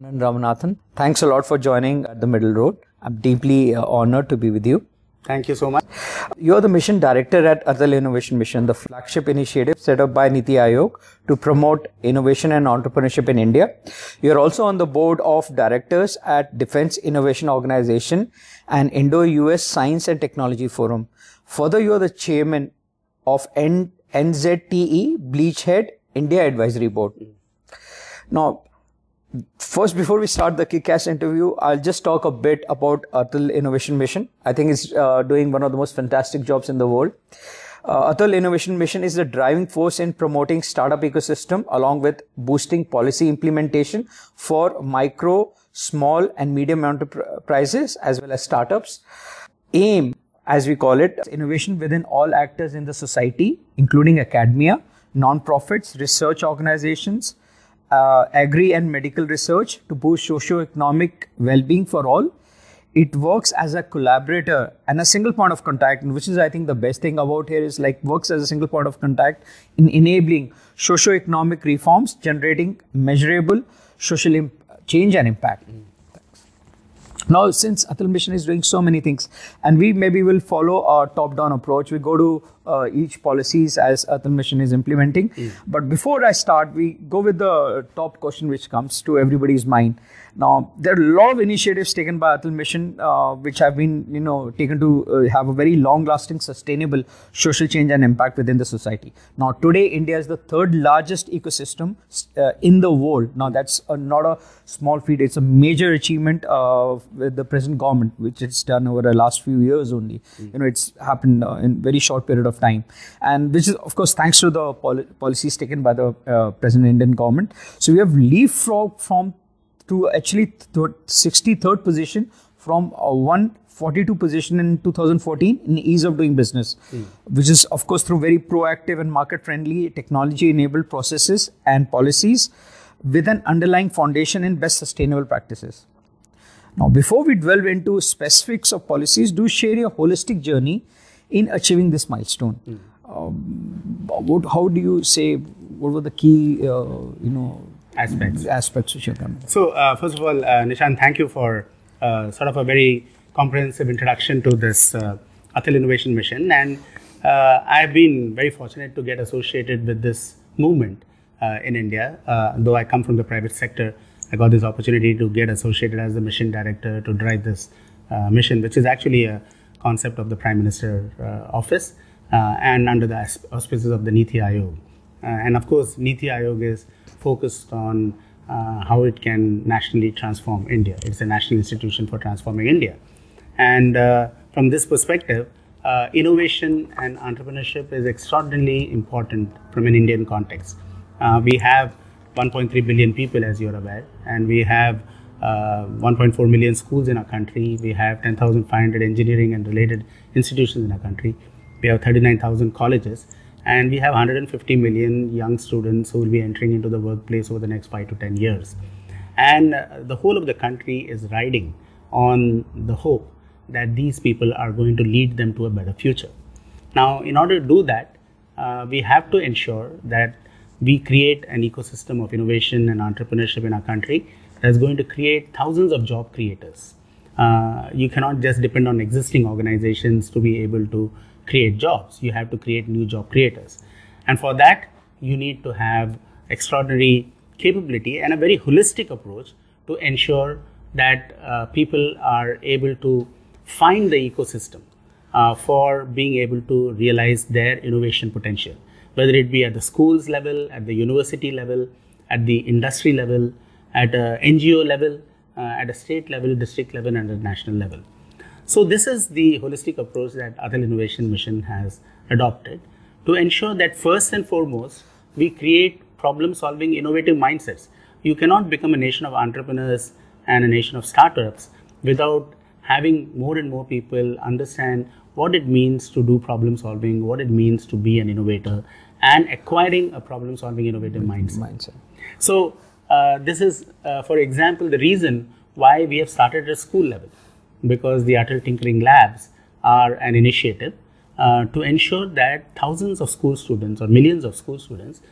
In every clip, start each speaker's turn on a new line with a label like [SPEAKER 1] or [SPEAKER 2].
[SPEAKER 1] Anand Ramanathan, thanks a lot for joining at the Middle Road. I'm deeply uh, honored to be with you.
[SPEAKER 2] Thank you so much.
[SPEAKER 1] You're the mission director at Atal Innovation Mission, the flagship initiative set up by Niti Aayog to promote innovation and entrepreneurship in India. You're also on the board of directors at Defense Innovation Organization and Indo-US Science and Technology Forum. Further, you're the chairman of N- NZTE Beachhead India Advisory Board. Now, First, before we start the Kick-Ass interview, I'll just talk a bit about Atal Innovation Mission. I think it's uh, doing one of the most fantastic jobs in the world. Uh, Atal Innovation Mission is the driving force in promoting startup ecosystem along with boosting policy implementation for micro, small and medium enterprises as well as startups. AIM, as we call it, innovation within all actors in the society, including academia, non-profits, research organizations, uh, agri and medical research to boost socio-economic well-being for all. It works as a collaborator and a single point of contact, which is, I think, the best thing about here is like works as a single point of contact in enabling socio-economic reforms, generating measurable social imp- change and impact. Now, since Atal Mission is doing so many things, and we maybe will follow a top-down approach, we go to uh, each policies as Atal Mission is implementing. Mm. But before I start, we go with the top question which comes to everybody's mind. Now, there are a lot of initiatives taken by Atal Mission, uh, which have been, you know, taken to uh, have a very long-lasting, sustainable social change and impact within the society. Now, today, India is the third largest ecosystem uh, in the world. Now, that's not a small feat; it's a major achievement uh, with the present government, which it's done over the last few years only. Mm. You know, it's happened uh, in very short period of time, and which is, of course, thanks to the pol- policies taken by the uh, present Indian government. So we have leapfrog from to actually th- 63rd position from uh, 142 position in 2014 in ease of doing business, mm. which is of course through very proactive and market friendly technology enabled processes and policies with an underlying foundation in best sustainable practices. Now, before we delve into specifics of policies, do share your holistic journey in achieving this milestone. Mm. Um, what, how do you say? What were the key, uh, you know,
[SPEAKER 2] aspects.
[SPEAKER 1] Aspects which are coming.
[SPEAKER 2] So, uh, first of all, uh, Nishan, thank you for uh, sort of a very comprehensive introduction to this uh, Atal Innovation Mission. And uh, I've been very fortunate to get associated with this movement uh, in India. Uh, though I come from the private sector, I got this opportunity to get associated as the mission director to drive this mission, which is actually a concept of the Prime Minister office and under the auspices of the Niti Aayog. and of course, Niti Aayog is focused on uh, how it can nationally transform India. It's a national institution for transforming India. And uh, from this perspective, uh, innovation and entrepreneurship is extraordinarily important from an Indian context. Uh, we have 1.3 billion people, as you're aware, and we have uh, 1.4 million schools in our country. We have 10,500 engineering and related institutions in our country. We have 39,000 colleges and we have 150 million young students who will be entering into the workplace over the next 5 to 10 years and uh, the whole of the country is riding on the hope that these people are going to lead them to a better future now in order to do that uh, we have to ensure that we create an ecosystem of innovation and entrepreneurship in our country that's going to create thousands of job creators uh, you cannot just depend on existing organizations to be able to create jobs. You have to create new job creators. And for that, you need to have extraordinary capability and a very holistic approach to ensure that uh, people are able to find the ecosystem uh, for being able to realize their innovation potential, whether it be at the schools level, at the university level, at the industry level, at a NGO level, uh, at a state level, district level, and at national level. So this is the holistic approach that Atal Innovation Mission has adopted to ensure that first and foremost we create problem solving innovative mindsets. You cannot become a nation of entrepreneurs and a nation of startups without having more and more people understand what it means to do problem solving, what it means to be an innovator, and acquiring a problem solving innovative mindset. mindset. So, uh, this is, uh, for example, the reason why we have started at school level because the Atal Tinkering Labs are an initiative uh, to ensure that thousands of school students or millions of school students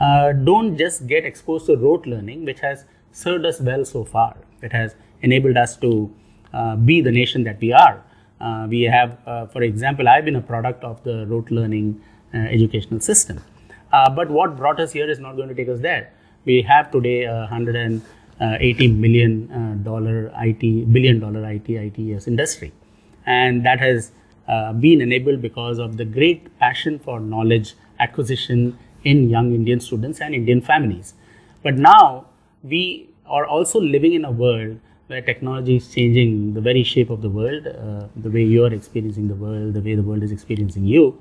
[SPEAKER 2] uh, don't just get exposed to rote learning, which has served us well so far. It has enabled us to uh, be the nation that we are. Uh, we have, for example, I've been a product of the rote learning educational system. But what brought us here is not going to take us there. We have today a 180 uh, million uh, dollar IT, billion dollar IT, ITES industry. And that has uh, been enabled because of the great passion for knowledge acquisition in young Indian students and Indian families. But now we are also living in a world where technology is changing the very shape of the world, uh, the way you're experiencing the world, the way the world is experiencing you.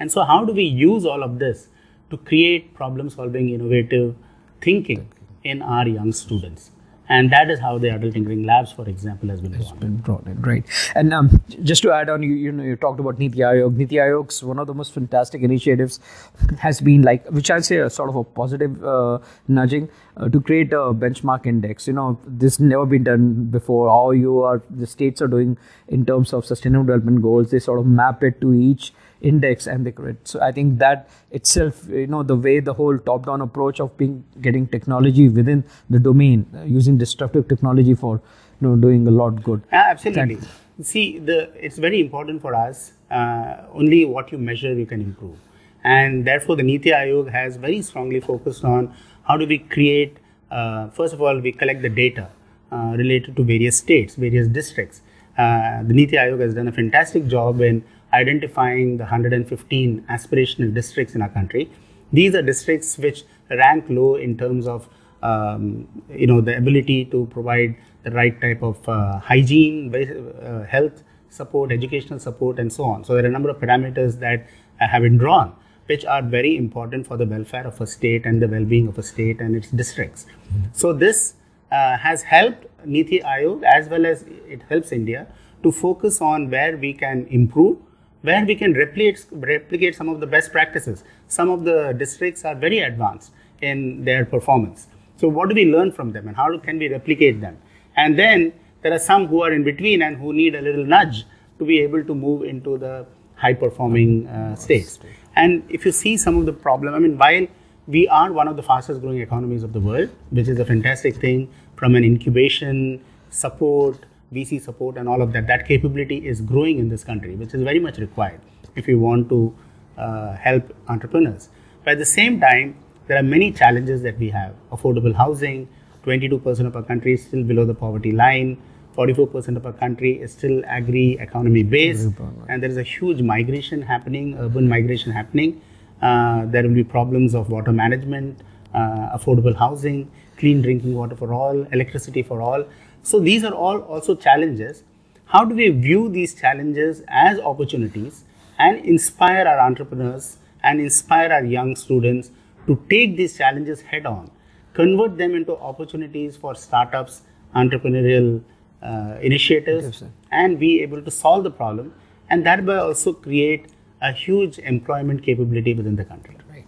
[SPEAKER 2] And so, how do we use all of this to create problem solving, innovative thinking in our young students? and that is how the Atal tinkering labs for example has been
[SPEAKER 1] has been brought in right. And um, just to add on you you know you talked about niti aayog. Niti aayog's one of the most fantastic initiatives has been like which i say a sort of a positive uh, nudging uh, to create a benchmark index. You know this never been done before. How you are the states are doing in terms of sustainable development goals. They sort of map it to each index and the grid. So I think that itself, you know, the way the whole top-down approach of being getting technology within the domain, uh, using disruptive technology for, you know, doing a lot good.
[SPEAKER 2] absolutely. See, the it's very important for us. Uh, only what you measure you can improve, and therefore the Niti Aayog has very strongly focused on how do we create. Uh, first of all, we collect the data uh, related to various states, various districts. Uh, the Niti Aayog has done a fantastic job in identifying the 115 aspirational districts in our country. These are districts which rank low in terms of um, you know the ability to provide the right type of uh, hygiene, uh, health support, educational support, and so on. So there are a number of parameters that have been drawn, which are very important for the welfare of a state and the well-being of a state and its districts. Mm-hmm. So this uh, has helped Niti Aayog as well as it helps India to focus on where we can improve where we can replicate, replicate some of the best practices. Some of the districts are very advanced in their performance. So, what do we learn from them and how can we replicate them? And then there are some who are in between and who need a little nudge to be able to move into the high performing uh, states. And if you see some of the problem, I mean, while we are one of the fastest growing economies of the world, which is a fantastic thing from an incubation, support, VC support and all of that, that capability is growing in this country, which is very much required if you want to uh, help entrepreneurs. But at the same time, there are many challenges that we have. Affordable housing, 22% of our country is still below the poverty line. 44% of our country is still agri economy based, and there is a huge migration happening, urban migration happening. Uh, there will be problems of water management, uh, affordable housing, clean drinking water for all, electricity for all. So these are all also challenges. How do we view these challenges as opportunities and inspire our entrepreneurs and inspire our young students to take these challenges head on, convert them into opportunities for startups, entrepreneurial uh, initiatives, and be able to solve the problem and thereby also create a huge employment capability within the country.
[SPEAKER 1] Right.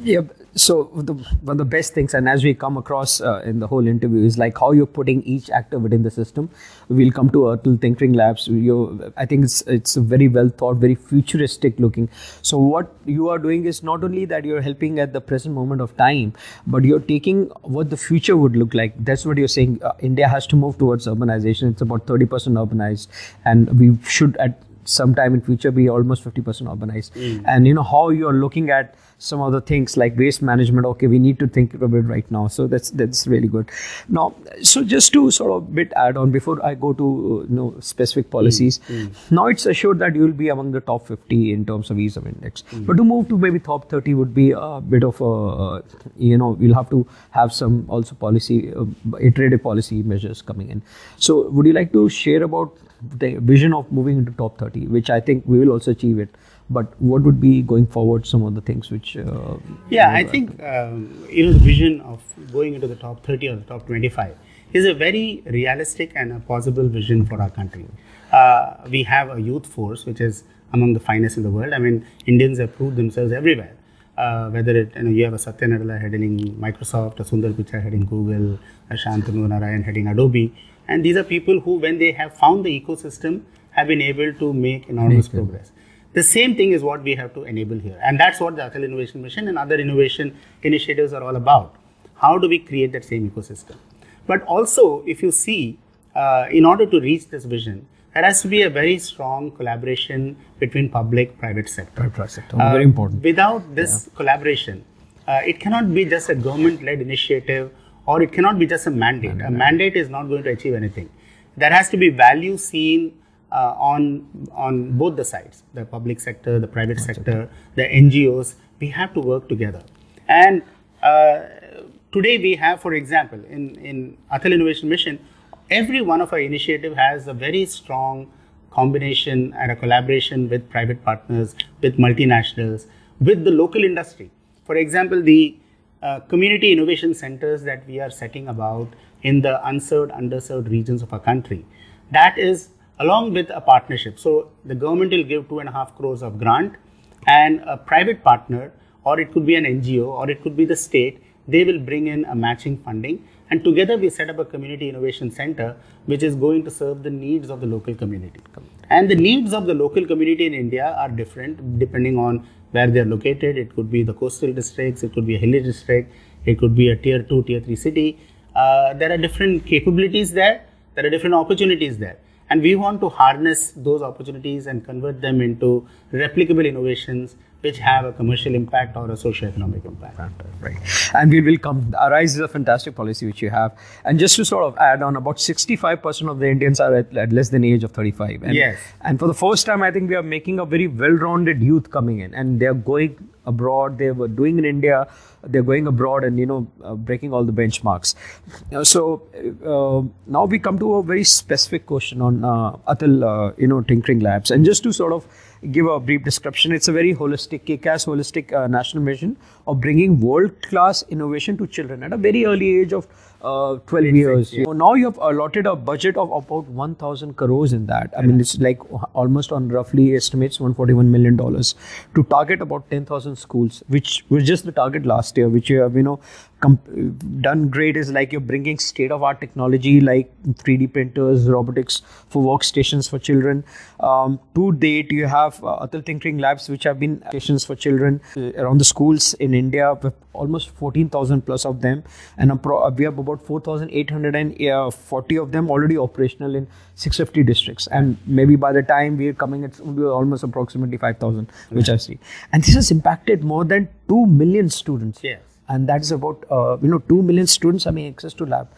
[SPEAKER 1] Yeah, so the, one of the best things and as we come across uh, in the whole interview is like how you're putting each actor within the system. We'll come to Atal Tinkering Labs. You i think it's it's very well thought very futuristic looking. So what you are doing is not only that you're helping at the present moment of time but you're taking what the future would look like. That's what you're saying. Uh, india has to move towards urbanization. It's about 30% urbanized and we should at some time in future be almost 50% urbanized mm. and you know how you're looking at some of the things like waste management okay we need to think of it right now so that's that's really good now so just to sort of bit add on before i go to you know specific policies mm. Mm. now it's assured that you will be among the top 50 in terms of ease of index mm. but to move to maybe top 30 would be a bit of a you know you'll have to have some also policy uh, iterative policy measures coming in so would you like to share about the vision of moving into top 30 which i think we will also achieve it. But what would be going forward some of the things which uh,
[SPEAKER 2] yeah i think um, you know the vision of going into the top 30 or the top 25 is a very realistic and a possible vision for our country. Uh, we have a youth force which is among the finest in the world. I mean indians have proved themselves everywhere. Uh, whether it you know you have a Satya Nadella heading Microsoft, a Sundar Pichai heading Google, a Shantanu Narayan heading Adobe, and these are people who, when they have found the ecosystem, have been able to make enormous make progress. The same thing is what we have to enable here, and that's what the Atal Innovation Mission and other innovation initiatives are all about. how do we create that same ecosystem? But also, if you see, uh, in order to reach this vision, there has to be a very strong collaboration between public private sector.
[SPEAKER 1] Private sector, very important.
[SPEAKER 2] Without this yeah. collaboration, uh, it cannot be just a government-led initiative, or it cannot be just a mandate. A mandate is not going to achieve anything. There has to be value seen uh, on on both the sides, the public sector, the private sector, the NGOs. We have to work together. And uh, today we have, for example, in in Atal Innovation Mission, every one of our initiative has a very strong combination and a collaboration with private partners, with multinationals, with the local industry. For example, the uh, community innovation centers that we are setting about in the unserved, underserved regions of our country. That is along with a partnership. So the government will give two and a half crores of grant, and a private partner, or it could be an NGO, or it could be the state, they will bring in a matching funding. And together we set up a community innovation center which is going to serve the needs of the local community. And the needs of the local community in India are different depending on where they are located. It could be the coastal districts, it could be a hilly district, it could be a tier 2, tier 3 city. Uh, there are different capabilities there, there are different opportunities there. And we want to harness those opportunities and convert them into replicable innovations which have a commercial impact or a socio-economic impact.
[SPEAKER 1] Right. And we will come. Arise is a fantastic policy which you have. And just to sort of add on, about 65% of the Indians are at, at less than the age of 35. And,
[SPEAKER 2] yes.
[SPEAKER 1] And for the first time, I think we are making a very well-rounded youth coming in, and they are going abroad. They were doing in India. They're going abroad and you know uh, breaking all the benchmarks. Uh, so uh, now we come to a very specific question on uh, Atal, you know, tinkering labs, and just to sort of give a brief description. It's a very holistic, kick-ass holistic uh, national mission of bringing world-class innovation to children at a very early age of uh, 12 years. Yeah. So now you have allotted a budget of about 1,000 crores in that. I mean, it's like almost on roughly estimates 141 million dollars to target about 10,000 schools, which was just the target last year, which you have, you know, done great is like you're bringing state of art technology like 3D printers, robotics for workstations for children. Um, to date, you have uh, Atal Tinkering Labs, which have been stations for children uh, around the schools in India, with almost 14,000 plus of them. And pro- we have about 4,840 of them already operational in 650 districts. And maybe by the time we're coming, it's almost approximately 5,000, which I see. And this has impacted more than 2 million students.
[SPEAKER 2] Yes
[SPEAKER 1] and that is about uh, you know 2 million students having access to lab.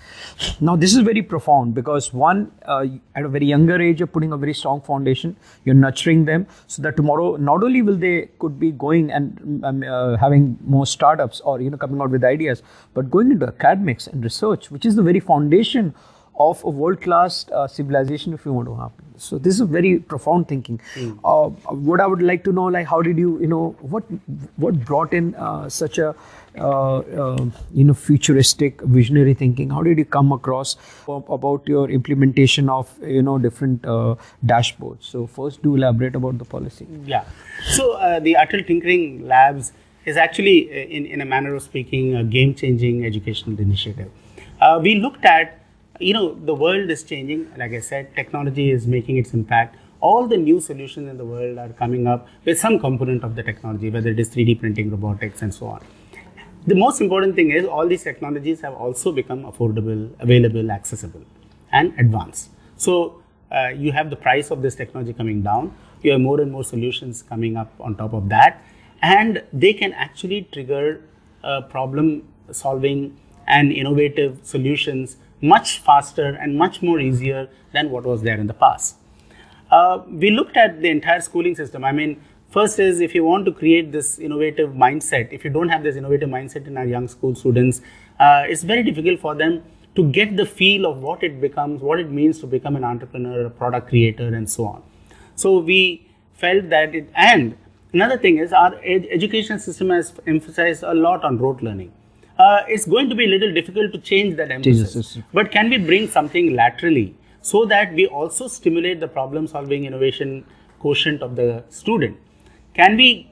[SPEAKER 1] Now this is very profound because one uh, at a very younger age you're putting a very strong foundation. You're nurturing them so that tomorrow not only will they could be going and um, uh, having more startups or you know coming out with ideas but going into academics and research which is the very foundation of a world class uh, civilization if you want to happen so this is very profound thinking. Mm. uh, what i would like to know like how did you you know what what brought in uh, such a uh, uh, you know futuristic visionary thinking how did you come across about your implementation of you know different uh, dashboards so first do elaborate about the policy
[SPEAKER 2] yeah so the atal tinkering labs is actually in, in a manner of speaking a game changing educational initiative we looked at you know, the world is changing. Like I said, technology is making its impact. All the new solutions in the world are coming up with some component of the technology, whether it is 3D printing, robotics, and so on. The most important thing is all these technologies have also become affordable, available, accessible, and advanced. So uh, you have the price of this technology coming down. You have more and more solutions coming up on top of that, and they can actually trigger uh, problem solving and innovative solutions much faster and much more easier than what was there in the past. Uh, we looked at the entire schooling system. I mean, first is if you want to create this innovative mindset, if you don't have this innovative mindset in our young school students, uh, it's very difficult for them to get the feel of what it becomes, what it means to become an entrepreneur, a product creator, and so on. So we felt that it, and another thing is our ed- education system has emphasized a lot on rote learning uh, it's going to be a little difficult to change that emphasis. Jesus. But can we bring something laterally so that we also stimulate the problem solving innovation quotient of the student? Can we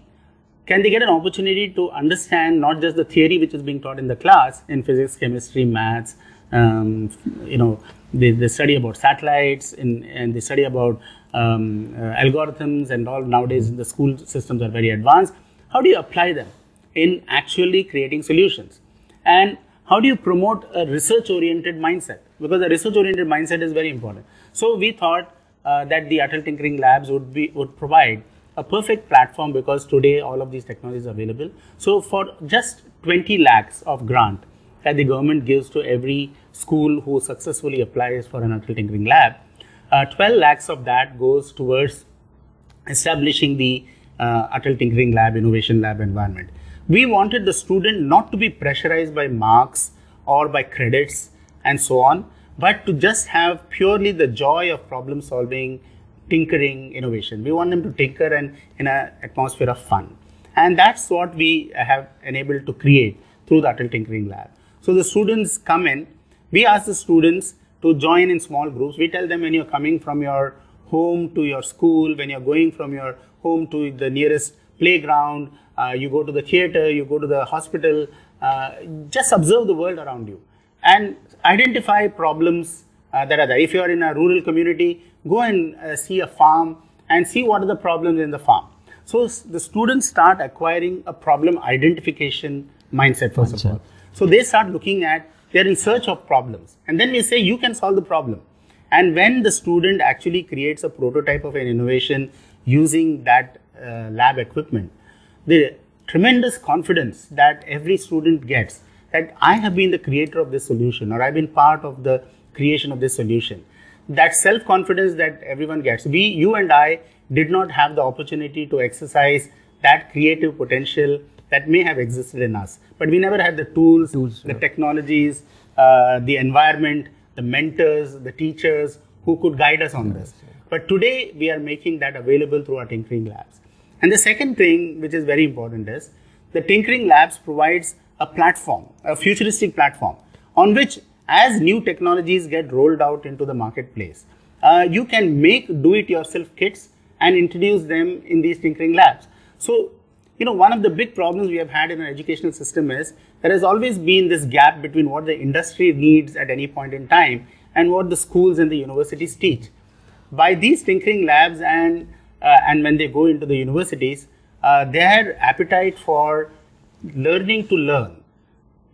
[SPEAKER 2] can they get an opportunity to understand not just the theory which is being taught in the class in physics, chemistry, maths, um, you know, they, they, study about satellites in, and they study about um, uh, algorithms and all. Nowadays, in the school systems are very advanced. How do you apply them in actually creating solutions? And how do you promote a research oriented mindset? Because a research oriented mindset is very important. So we thought uh, that the Atal Tinkering Labs would be would provide a perfect platform because today all of these technologies are available. So for just 20 lakhs of grant that the government gives to every school who successfully applies for an Atal Tinkering Lab, uh, 12 lakhs of that goes towards establishing the uh, Tinkering Lab, Innovation Lab environment. We wanted the student not to be pressurized by marks or by credits and so on, but to just have purely the joy of problem solving, tinkering, innovation. We want them to tinker and in an atmosphere of fun. And that's what we have enabled to create through the Atal Tinkering Lab. So the students come in, we ask the students to join in small groups. We tell them when you're coming from your home to your school, when you're going from your home to the nearest playground, uh, you go to the theater, you go to the hospital, uh, just observe the world around you and identify problems uh, that are there. If you are in a rural community, go and uh, see a farm and see what are the problems in the farm. So the students start acquiring a problem identification mindset first mindset. of all. So they start looking at they're in search of problems, and then we say you can solve the problem. And when the student actually creates a prototype of an innovation using that uh, lab equipment, the tremendous confidence that every student gets that I have been the creator of this solution or I've been part of the creation of this solution. That self confidence that everyone gets. We, you and I, did not have the opportunity to exercise that creative potential that may have existed in us. But we never had the tools, tools the yeah. technologies, uh, the environment, the mentors, the teachers who could guide us on this. But today we are making that available through our tinkering labs. And the second thing, which is very important, is the tinkering labs provides a platform, a futuristic platform, on which as new technologies get rolled out into the marketplace, uh, you can make do-it-yourself kits and introduce them in these tinkering labs. So, you know, one of the big problems we have had in our educational system is there has always been this gap between what the industry needs at any point in time and what the schools and the universities teach. By these tinkering labs and uh, and when they go into the universities, uh, their appetite for learning to learn,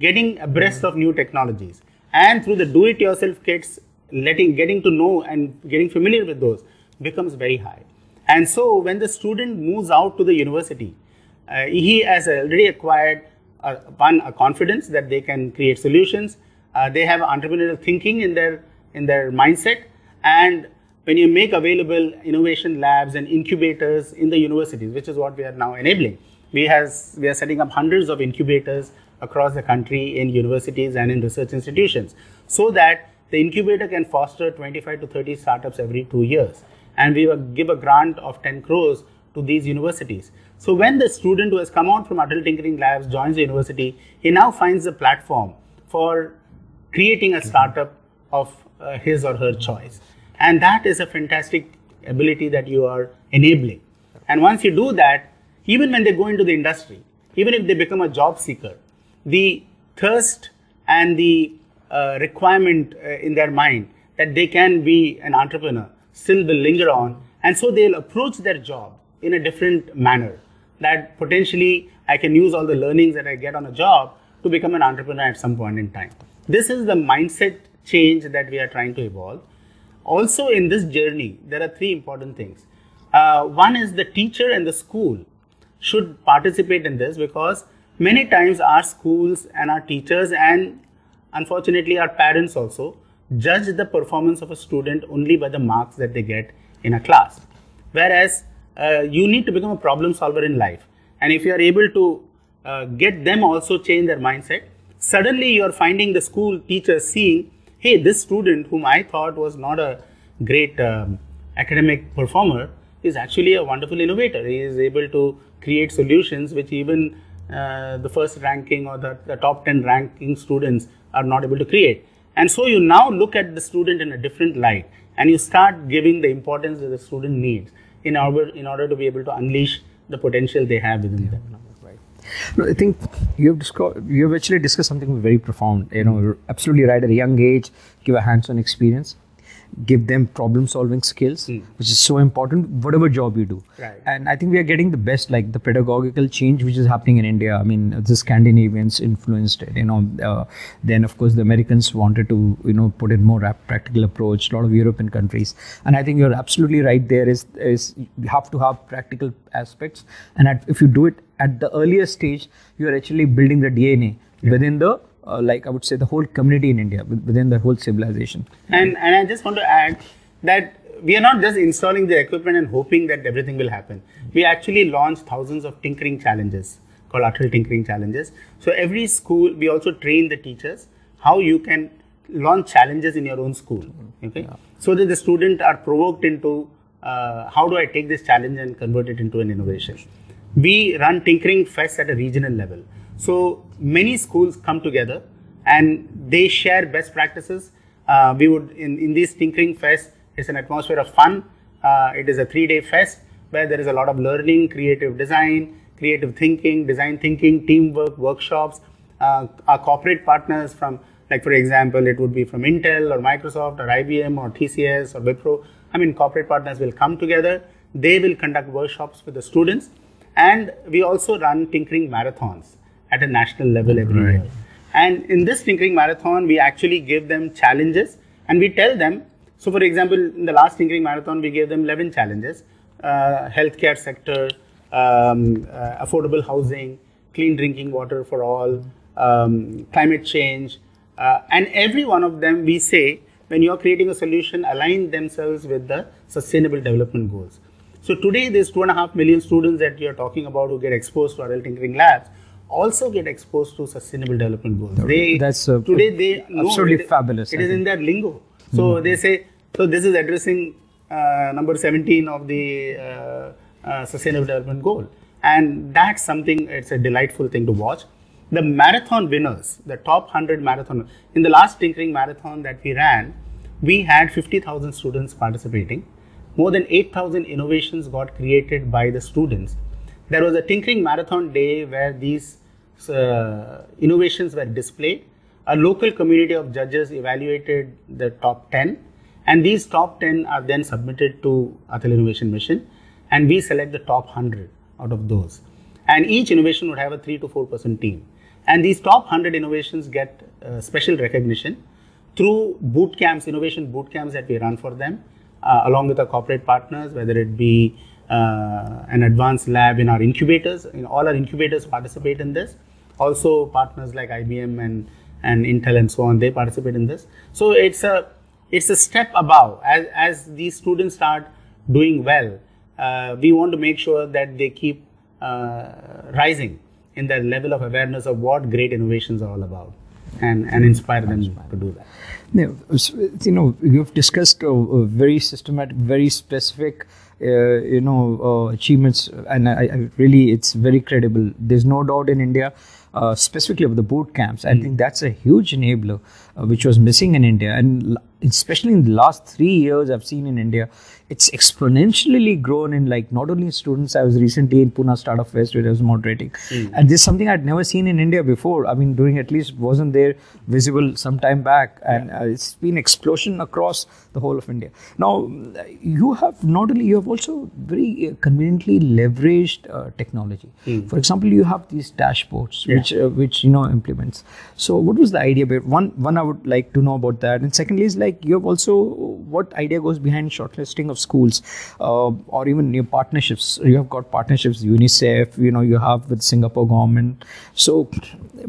[SPEAKER 2] getting abreast of new technologies, and through the do-it-yourself kits, letting getting to know and getting familiar with those becomes very high. And so, when the student moves out to the university, uh, he has already acquired uh, one a confidence that they can create solutions. Uh, they have entrepreneurial thinking in their in their mindset, and when you make available innovation labs and incubators in the universities, which is what we are now enabling, we, has, we are setting up hundreds of incubators across the country in universities and in research institutions so that the incubator can foster 25 to 30 startups every two years. And we will give a grant of 10 crores to these universities. So when the student who has come out from Atal Tinkering Labs joins the university, he now finds a platform for creating a startup of uh, his or her choice. And that is a fantastic ability that you are enabling. And once you do that, even when they go into the industry, even if they become a job seeker, the thirst and the uh, requirement uh, in their mind that they can be an entrepreneur still will linger on. And so they'll approach their job in a different manner. That potentially I can use all the learnings that I get on a job to become an entrepreneur at some point in time. This is the mindset change that we are trying to evolve. Also, in this journey, there are three important things. Uh, one is the teacher and the school should participate in this because many times our schools and our teachers and unfortunately our parents also judge the performance of a student only by the marks that they get in a class. Whereas uh, you need to become a problem solver in life. And if you are able to uh, get them also change their mindset, suddenly you are finding the school teachers seeing hey, this student whom I thought was not a great um, academic performer is actually a wonderful innovator. He is able to create solutions which even uh, the first ranking or the, the top 10 ranking students are not able to create. And so you now look at the student in a different light and you start giving the importance that the student needs in order, in order to be able to unleash the potential they have within them.
[SPEAKER 1] No, I think you have discussed, you have actually discussed something very profound. You know, you're absolutely right. At a young age, give a hands-on experience. Give them problem solving skills, which is so important, whatever job you do.
[SPEAKER 2] Right.
[SPEAKER 1] And I think we are getting the best, like the pedagogical change which is happening in India. I mean, the Scandinavians influenced it, you know. Uh, then, of course, the Americans wanted to, you know, put in more rap- practical approach, a lot of European countries. And I think you're absolutely right there is, is you have to have practical aspects. And at, if you do it at the earlier stage, you are actually building the DNA within the uh, like I would say the whole community in India within the whole civilization.
[SPEAKER 2] And, and I just want to add that we are not just installing the equipment and hoping that everything will happen. We actually launched thousands of tinkering challenges called Atal Tinkering Challenges. So every school, we also train the teachers how you can launch challenges in your own school. Okay, so that the students are provoked into uh, how do I take this challenge and convert it into an innovation. We run tinkering fests at a regional level. So many schools come together and they share best practices. Uh, we would in, in these tinkering fest, it's an atmosphere of fun. Uh, it is a three-day fest where there is a lot of learning, creative design, creative thinking, design thinking, teamwork, workshops. Uh, our corporate partners from, like for example, it would be from Intel or Microsoft or IBM or TCS or Wipro. I mean, corporate partners will come together. They will conduct workshops with the students, and we also run tinkering marathons at a national level every year. And in this tinkering marathon, we actually give them challenges and we tell them. So, for example, in the last tinkering marathon, we gave them 11 challenges uh, healthcare sector, um, uh, affordable housing, clean drinking water for all, um, climate change. Uh, and every one of them, we say, when you're creating a solution, align themselves with the sustainable development goals. So today, these two and a half million students that you're talking about who get exposed to Atal tinkering labs also get exposed to sustainable development goals. They
[SPEAKER 1] That's, uh,
[SPEAKER 2] today they
[SPEAKER 1] absolutely
[SPEAKER 2] it-
[SPEAKER 1] fabulous,
[SPEAKER 2] It
[SPEAKER 1] I
[SPEAKER 2] is in their lingo. So they say, so this is addressing uh, number 17 of the uh, uh, sustainable development goal, and that's something. It's a delightful thing to watch. The marathon winners, the top 100 marathon in the last tinkering marathon that we ran, we had 50,000 students participating. More than 8,000 innovations got created by the students. There was a tinkering marathon day where these uh, innovations were displayed. A local community of judges evaluated the top 10, and these top 10 are then submitted to Atal Innovation Mission, and we select the top 100 out of those. And each innovation would have a 3 to 4% team. And these top 100 innovations get uh, special recognition through boot camps, innovation boot camps that we run for them, uh, along with our corporate partners, whether it be an advanced lab in our incubators. Know, all our incubators participate in this. Also, partners like IBM and, and Intel and so on, they participate in this. So it's a it's a step above. As, as these students start doing well, uh, we want to make sure that they keep uh, rising in their level of awareness of what great innovations are all about and, and inspire them to do that.
[SPEAKER 1] You know, you've discussed a, uh, very systematic, very specific, uh, you know, uh, achievements, and I, I really, it's very credible. There's no doubt in India, uh, specifically of the boot camps. I think that's a huge enabler, uh, which was missing in India, and especially in the last three years, I've seen in India, it's exponentially grown in like not only students. I was recently in Pune Startup Fest where I was moderating, and this is something I'd never seen in India before. I mean, during at least wasn't there visible some time back, and uh, it's been explosion across the whole of India. Now, you have not only you have also very uh, conveniently leveraged uh, technology. For example, you have these dashboards which uh, which you know implements. So, what was the idea? Behind one one I would like to know about that, and secondly is like you have also what idea goes behind shortlisting of schools uh, or even new partnerships. You have got partnerships UNICEF. You know you have with Singapore government. So,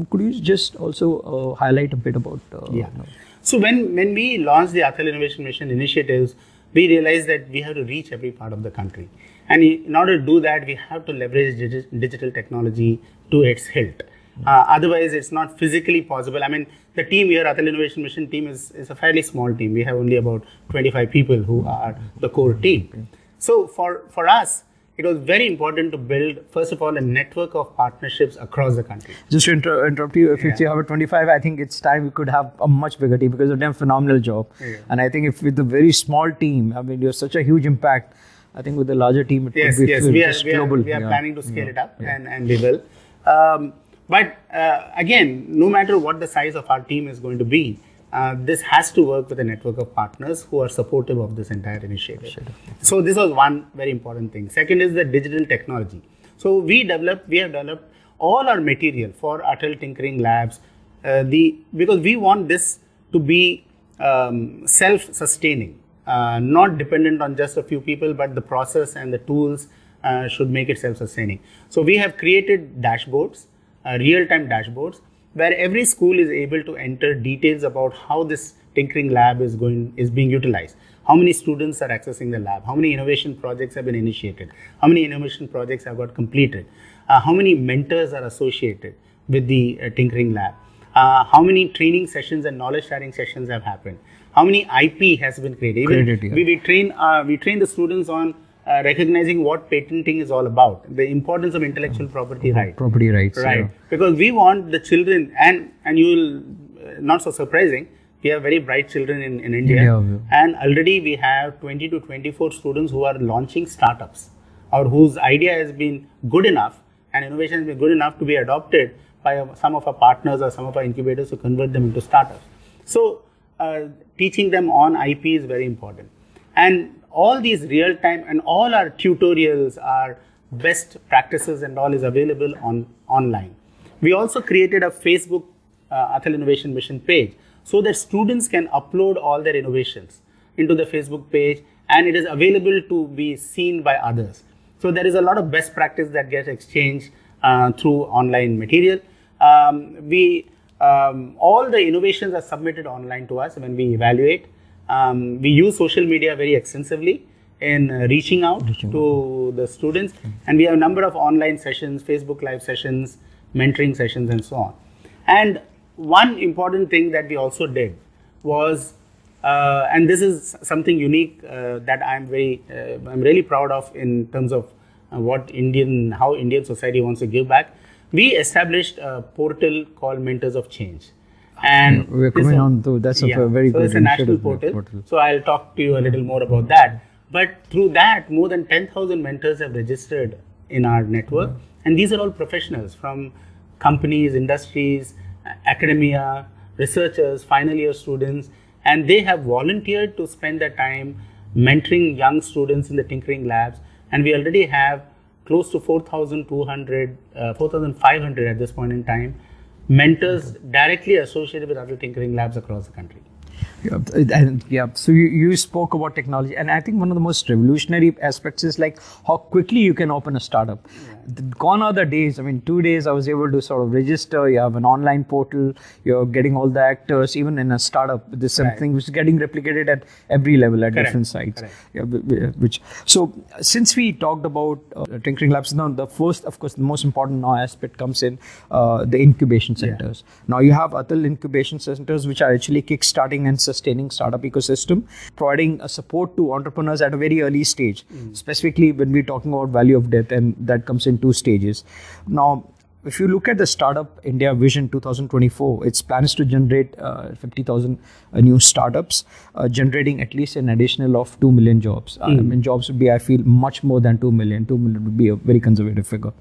[SPEAKER 1] could you just also uh, highlight a bit about? Uh,
[SPEAKER 2] Yeah.
[SPEAKER 1] you know,
[SPEAKER 2] So when when we launched the Atal Innovation Mission initiatives, we realized that we have to reach every part of the country, and in order to do that, we have to leverage digi- digital technology to its hilt. Uh, otherwise, it's not physically possible. I mean, the team here, Atal Innovation Mission team, is, is a fairly small team. We have only about 25 people who are the core team. So for for us, it was very important to build, first of all, a network of partnerships across the country.
[SPEAKER 1] Just to inter- interrupt you, if you have a 25, I think it's time we could have a much bigger team because they've done a phenomenal job.
[SPEAKER 2] Yeah.
[SPEAKER 1] And I think if with a very small team, I mean, you have such a huge impact. I think with a larger team, it
[SPEAKER 2] yes,
[SPEAKER 1] could be
[SPEAKER 2] yes, we are,
[SPEAKER 1] just
[SPEAKER 2] we are,
[SPEAKER 1] global.
[SPEAKER 2] we are
[SPEAKER 1] Yeah.
[SPEAKER 2] planning to scale it up, and, and we will. Um, but uh, again, no matter what the size of our team is going to be, uh, this has to work with a network of partners who are supportive of this entire initiative. So this was one very important thing. Second is the digital technology. So we developed, we have developed all our material for Atal Tinkering Labs. Uh, the because we want this to be um, self-sustaining, uh, not dependent on just a few people, but the process and the tools uh, should make it self-sustaining. So we have created dashboards, real-time dashboards, where every school is able to enter details about how this tinkering lab is going is being utilized. How many students are accessing the lab? How many innovation projects have been initiated? How many innovation projects have got completed? Uh, how many mentors are associated with the uh, tinkering lab? Uh, how many training sessions and knowledge sharing sessions have happened? How many ip has been created?
[SPEAKER 1] Created, yeah.
[SPEAKER 2] we, we train uh, we train the students on uh, recognizing what patenting is all about the importance of intellectual property right
[SPEAKER 1] Property rights.
[SPEAKER 2] right
[SPEAKER 1] yeah.
[SPEAKER 2] because we want the children and and you will uh, not so surprising we have very bright children in, in india
[SPEAKER 1] yeah.
[SPEAKER 2] and already we have 20 to 24 students who are launching startups or whose idea has been good enough and innovation has been good enough to be adopted by uh, some of our partners or some of our incubators to convert them into startups so uh, teaching them on ip is very important and all these real time and all our tutorials our best practices and all is available on online. We also created a facebook uh, atal innovation mission page so that students can upload all their innovations into the facebook page and it is available to be seen by others. So there is a lot of best practice that gets exchanged uh, through online material. Um, we um, all the innovations are submitted online to us when we evaluate um, we use social media very extensively in uh, reaching out to the students, and we have a number of online sessions, Facebook Live sessions, mentoring sessions, and so on. And one important thing that we also did was, uh, and this is something unique uh, that I'm very, uh, I'm really proud of in terms of uh, what Indian, how Indian society wants to give back. We established a portal called Mentors of Change. And
[SPEAKER 1] We're coming on to that's a very
[SPEAKER 2] so
[SPEAKER 1] good
[SPEAKER 2] it's a national portal.
[SPEAKER 1] portal.
[SPEAKER 2] So I'll talk to you a little more about that. But through that, more than 10,000 mentors have registered in our network. And these are all professionals from companies, industries, academia, researchers, final year students. And they have volunteered to spend their time mentoring young students in the tinkering labs. And we already have close to 4,200, uh, 4,500 at this point in time mentors directly associated with Atal tinkering labs across the country.
[SPEAKER 1] Yeah, and yeah, so you, you spoke about technology, and I think one of the most revolutionary aspects is like how quickly you can open a startup. The- Gone are the days. I mean, two days I was able to sort of register. You have an online portal. You're getting all the actors, even in a startup. This
[SPEAKER 2] Right.
[SPEAKER 1] something which is getting replicated at every level at
[SPEAKER 2] Correct,
[SPEAKER 1] different sites. Yeah, wh- wh- which so since we talked about uh, tinkering labs, now the first, of course, the most important now aspect comes in uh, the incubation centers. Now you have Atal incubation centers, which are actually kickstarting and sustaining startup ecosystem, providing a support to entrepreneurs at a very early stage. Specifically, when we're talking about valley of death, and that comes in two stages. Now. If you look at the Startup India Vision 2024, its plans to generate uh, 50,000 uh, new startups, uh, generating at least an additional of 2 million jobs. I mean, jobs would be, I feel, much more than 2 million. 2 million would be a very conservative figure.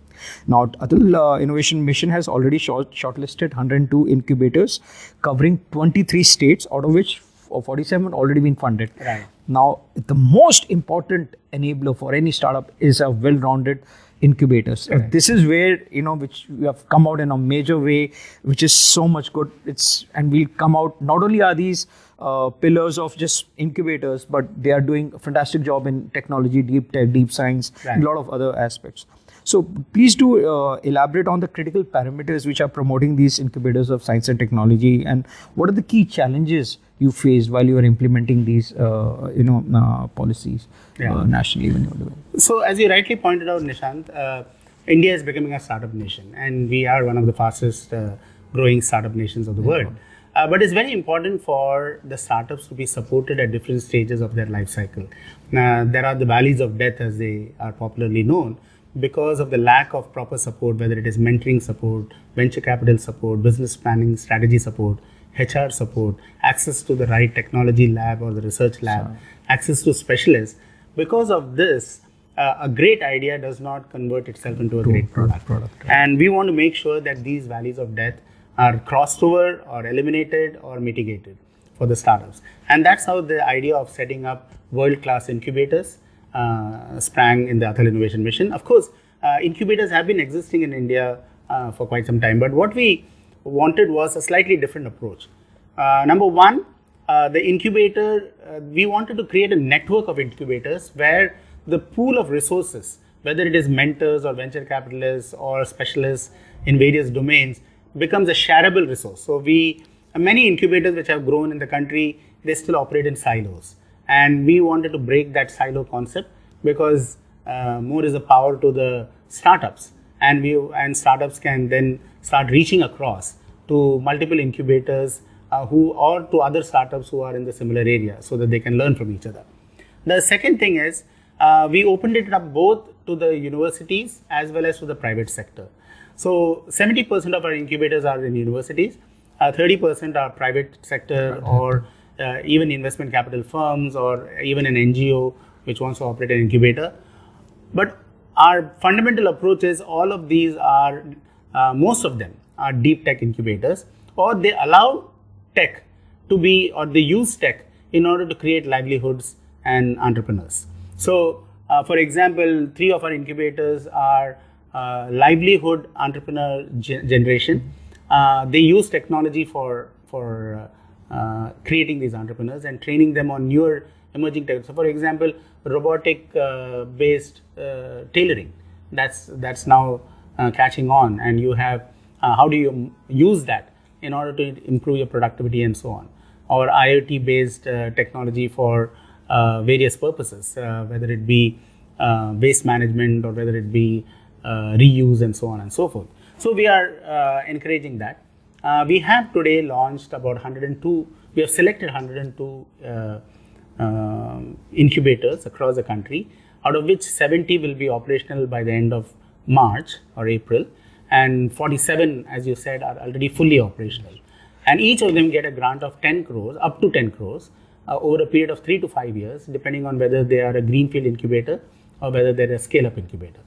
[SPEAKER 1] Now, Atal uh, Innovation Mission has already short- shortlisted 102 incubators covering 23 states, out of which 47 already been funded.
[SPEAKER 2] Right.
[SPEAKER 1] Now, the most important enabler for any startup is a well-rounded incubators. Uh, This is where you know which we have come out in a major way, which is so much good. It's and we'll come out. Not only are these uh, pillars of just incubators, but they are doing a fantastic job in technology, deep tech, deep science,
[SPEAKER 2] Right.
[SPEAKER 1] a lot of other aspects. So please do uh, elaborate on the critical parameters which are promoting these incubators of science and technology, and what are the key challenges you faced while you are implementing these, uh, you know, uh, policies
[SPEAKER 2] Yeah.
[SPEAKER 1] uh, nationally when you're doing.
[SPEAKER 2] So, as you rightly pointed out, Nishant, uh, India is becoming a startup nation, and we are one of the fastest uh, growing startup nations of the world. Uh, but it's very important for the startups to be supported at different stages of their life cycle. Now, there are the valleys of death, as they are popularly known, because of the lack of proper support, whether it is mentoring support, venture capital support, business planning, strategy support, HR support, access to the right technology lab or the research lab, access to specialists. Because of this, uh, a great idea does not convert itself into a great product.
[SPEAKER 1] product,
[SPEAKER 2] And we want to make sure that these valleys of death are crossed over or eliminated or mitigated. for the startups. And that's how the idea of setting up world-class incubators uh, sprang in the Atal Innovation Mission. Of course, uh, incubators have been existing in India uh, for quite some time, but what we wanted was a slightly different approach. Uh, number one, uh, the incubator, uh, we wanted to create a network of incubators where the pool of resources, whether it is mentors or venture capitalists or specialists in various domains, becomes a shareable resource. So we many incubators which have grown in the country, they still operate in silos. And we wanted to break that silo concept because uh, more is a power to the startups. And we and startups can then start reaching across to multiple incubators uh, who or to other startups who are in the similar area so that they can learn from each other. The second thing is uh, we opened it up both to the universities as well as to the private sector. So 70% of our incubators are in universities, uh, 30% are private sector or uh, even investment capital firms or even an NGO which wants to operate an incubator. But our fundamental approach is all of these are, uh, most of them are deep tech incubators or they allow tech to be or they use tech in order to create livelihoods and entrepreneurs. So, uh, for example, three of our incubators are uh, livelihood entrepreneur ge- generation. Uh, they use technology for for uh, creating these entrepreneurs and training them on newer emerging tech. So, for example, robotic uh, based uh, tailoring. That's that's now catching on, and you have how do you use that in order to improve your productivity and so on, or IoT based technology for various purposes, whether it be waste management or whether it be uh, reuse and so on and so forth. So we are uh, encouraging that. Uh, we have today launched about 102, we have selected 102 um, incubators across the country, out of which 70 will be operational by the end of March or April, and 47, as you said, are already fully operational. And each of them get a grant of 10 crores, up to 10 crores, uh, over a period of three to five years, depending on whether they are a greenfield incubator or whether they're a scale up incubator.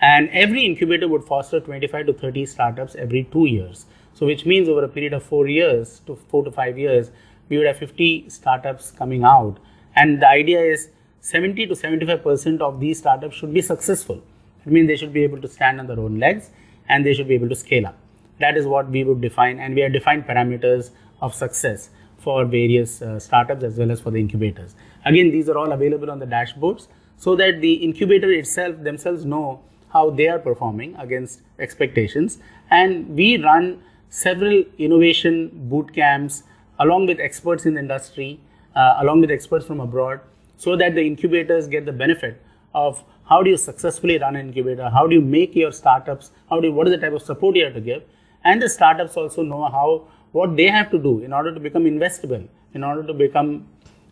[SPEAKER 2] And every incubator would foster 25 to 30 startups every two years. So, which means over a period of four years to four to five years, we would have 50 startups coming out. And the idea is 70 to 75% of these startups should be successful. It means they should be able to stand on their own legs and they should be able to scale up. That is what we would define, and we have defined parameters of success for various uh, startups as well as for the incubators. Again, these are all available on the dashboards so that the incubator itself themselves know how they are performing against expectations. And we run several innovation boot camps along with experts in the industry, uh, along with experts from abroad, so that the incubators get the benefit of how do you successfully run an incubator, how do you make your startups, how do you, what is the type of support you have to give, and the startups also know how what they have to do in order to become investable, in order to become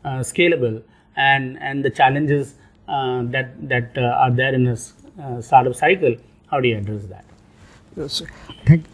[SPEAKER 2] uh, scalable, and and the challenges uh, that that uh, are there in this uh, startup cycle, how do you address that?
[SPEAKER 1] So,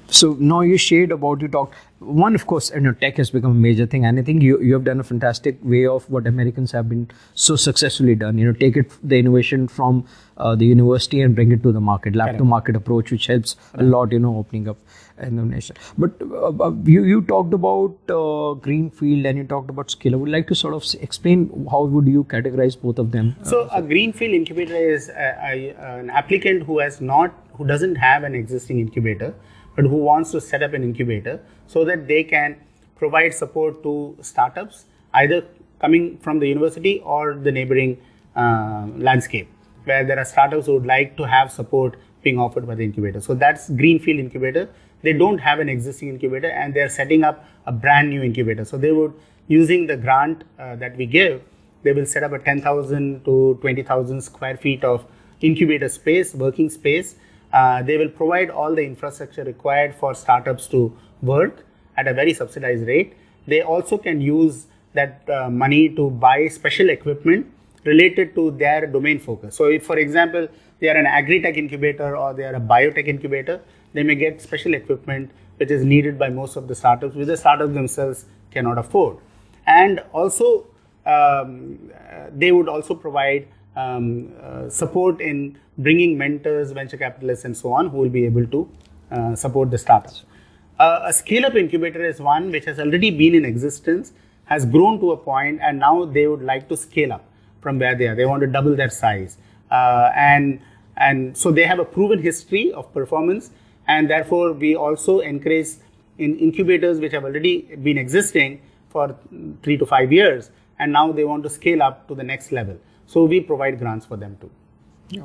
[SPEAKER 1] so now you shared about you talked one of course you know tech has become a major thing. And i think you, you have done a fantastic way of what americans have been so successfully done. You know take it the innovation from uh, the university and bring it to the market. Lab to market approach which helps a lot you know opening up in the nation. But uh, uh, you you talked about uh, greenfield and you talked about scale i would like to sort of explain how would you categorize both of them?
[SPEAKER 2] So a greenfield incubator is a, a, an applicant who has not who doesn't have an existing incubator but who wants to set up an incubator so that they can provide support to startups either coming from the university or the neighboring uh, landscape where there are startups who would like to have support being offered by the incubator. So that's Greenfield Incubator. They don't have an existing incubator and they're setting up a brand new incubator. So they would, using the grant uh, that we give, they will set up a 10,000 to 20,000 square feet of incubator space, working space. Uh, they will provide all the infrastructure required for startups to work at a very subsidized rate. They also can use that uh, money to buy special equipment related to their domain focus. So, if for example they are an agri-tech incubator or they are a biotech incubator, they may get special equipment which is needed by most of the startups, which the startups themselves cannot afford. And also, um, they would also provide um, uh, support in bringing mentors, venture capitalists, and so on, who will be able to uh, support the startups. Uh, a scale-up incubator is one which has already been in existence, has grown to a point and now they would like to scale up from where they are. They want to double their size. Uh, and, and so they have a proven history of performance and therefore we also encourage in incubators which have already been existing for three to five years and now they want to scale up to the next level. So we provide grants for them too.
[SPEAKER 1] Yeah.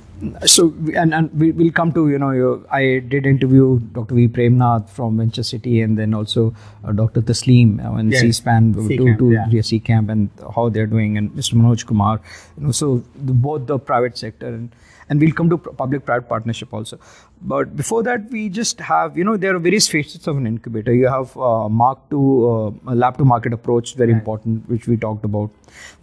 [SPEAKER 1] So and, and we will come to you know your, I did interview Dr. V Premnath from Venture Center and then also uh, Dr. Tasleem uh, and yes. C-SPAN to, to yeah. C camp and how they're doing and Mr. Manoj Kumar you know so the, both the private sector and and we'll come to public private partnership also but before that we just have you know there are various phases of an incubator you have uh, mark to uh, lab to market approach very right. important which we talked about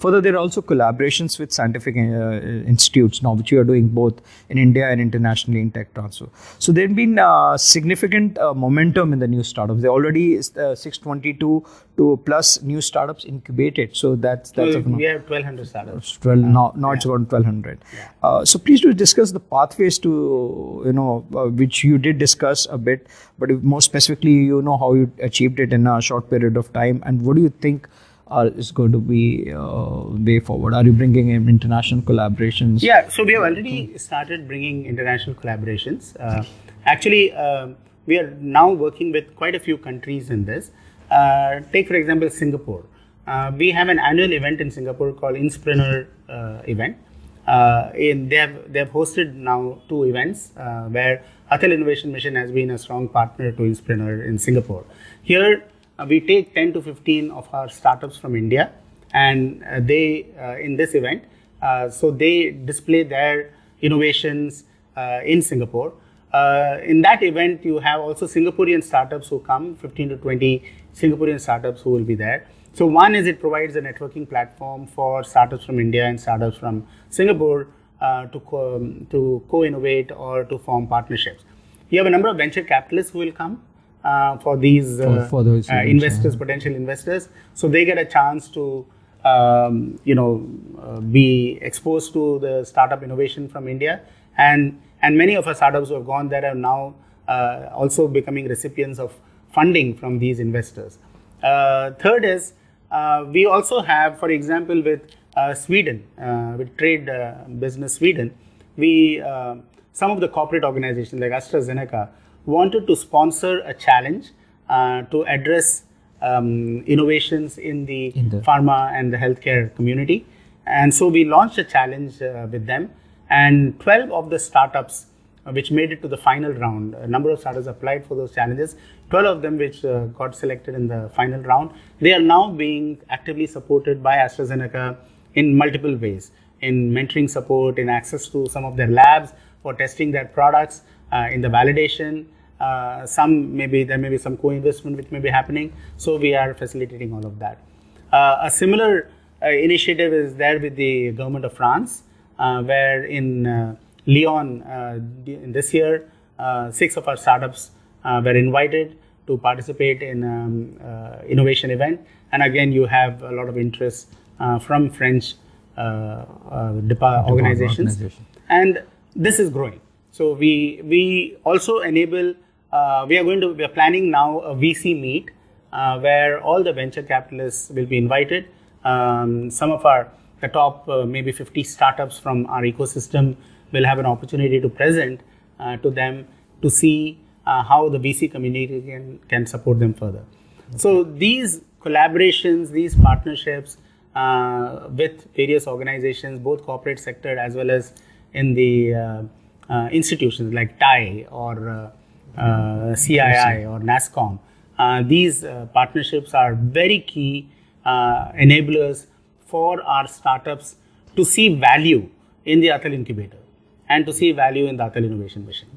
[SPEAKER 1] further there are also collaborations with scientific uh, institutes now which you are doing both in india and internationally in tech transfer. So there's been uh, significant uh, momentum in the new startups. There already is uh, 622 to plus new startups incubated. So that's that's
[SPEAKER 2] so we have 1200 startups.
[SPEAKER 1] 12 now, now yeah. it's around 1200 yeah. so please do discuss the pathways to you know uh, which you did discuss a bit, but more specifically, you know how you achieved it in a short period of time, and what do you think uh, is going to be uh, way forward? Are you bringing in international collaborations?
[SPEAKER 2] Yeah, so we have already started bringing international collaborations. Uh, actually, um, we are now working with quite a few countries in this. Uh, take for example Singapore. Uh, we have an annual event in Singapore called Inspreneur event uh, in, they have they have hosted now two events uh, where Atal Innovation Mission has been a strong partner to Inspreneur in Singapore. Here uh, we take 10 to 15 of our startups from India, and uh, they uh, in this event, uh, so they display their innovations in Singapore. in that event, you have also Singaporean startups who come, 15 to 20 Singaporean startups who will be there. So one is it provides a networking platform for startups from India and startups from Singapore uh, to co- um, to co-innovate or to form partnerships. You have a number of venture capitalists who will come uh, for these uh, for, for those uh, investors, yeah. potential investors. So they get a chance to um, you know uh, be exposed to the startup innovation from India, and and many of our startups who have gone there are now uh, also becoming recipients of funding from these investors. third is uh, we also have, for example, with uh, Sweden, uh, with Trade Business Sweden, we some of the corporate organizations like AstraZeneca wanted to sponsor a challenge to address um, innovations in the, in the, pharma and the healthcare community. And so we launched a challenge uh, with them, and 12 of the startups uh, which made it to the final round. A number of startups applied for those challenges. 12 of them which uh, got selected in the final round. They are now being actively supported by AstraZeneca in multiple ways, in mentoring support, in access to some of their labs for testing their products, uh, in the validation. Uh, some maybe there may be some co-investment which may be happening. So we are facilitating all of that. Uh, a similar uh, initiative is there with the government of France, where in Lyon, uh, in this year, uh, six of our startups uh, were invited to participate in um, innovation event. And again, you have a lot of interest from French organizations. Organization. And this is growing. So we, we also enable, we are going to, we are planning now a VC meet uh, where all the venture capitalists will be invited. Um, some of our the top uh, maybe 50 startups from our ecosystem will have an opportunity to present uh, to them to see uh, how the VC community can, can support them further. Okay. So these collaborations, these partnerships uh, with various organizations, both corporate sector as well as in the uh, uh, institutions like TIE or uh, CII or NASSCOM, these partnerships are very key enablers for our startups to see value in the Atal incubator and to see value in the Atal Innovation Mission.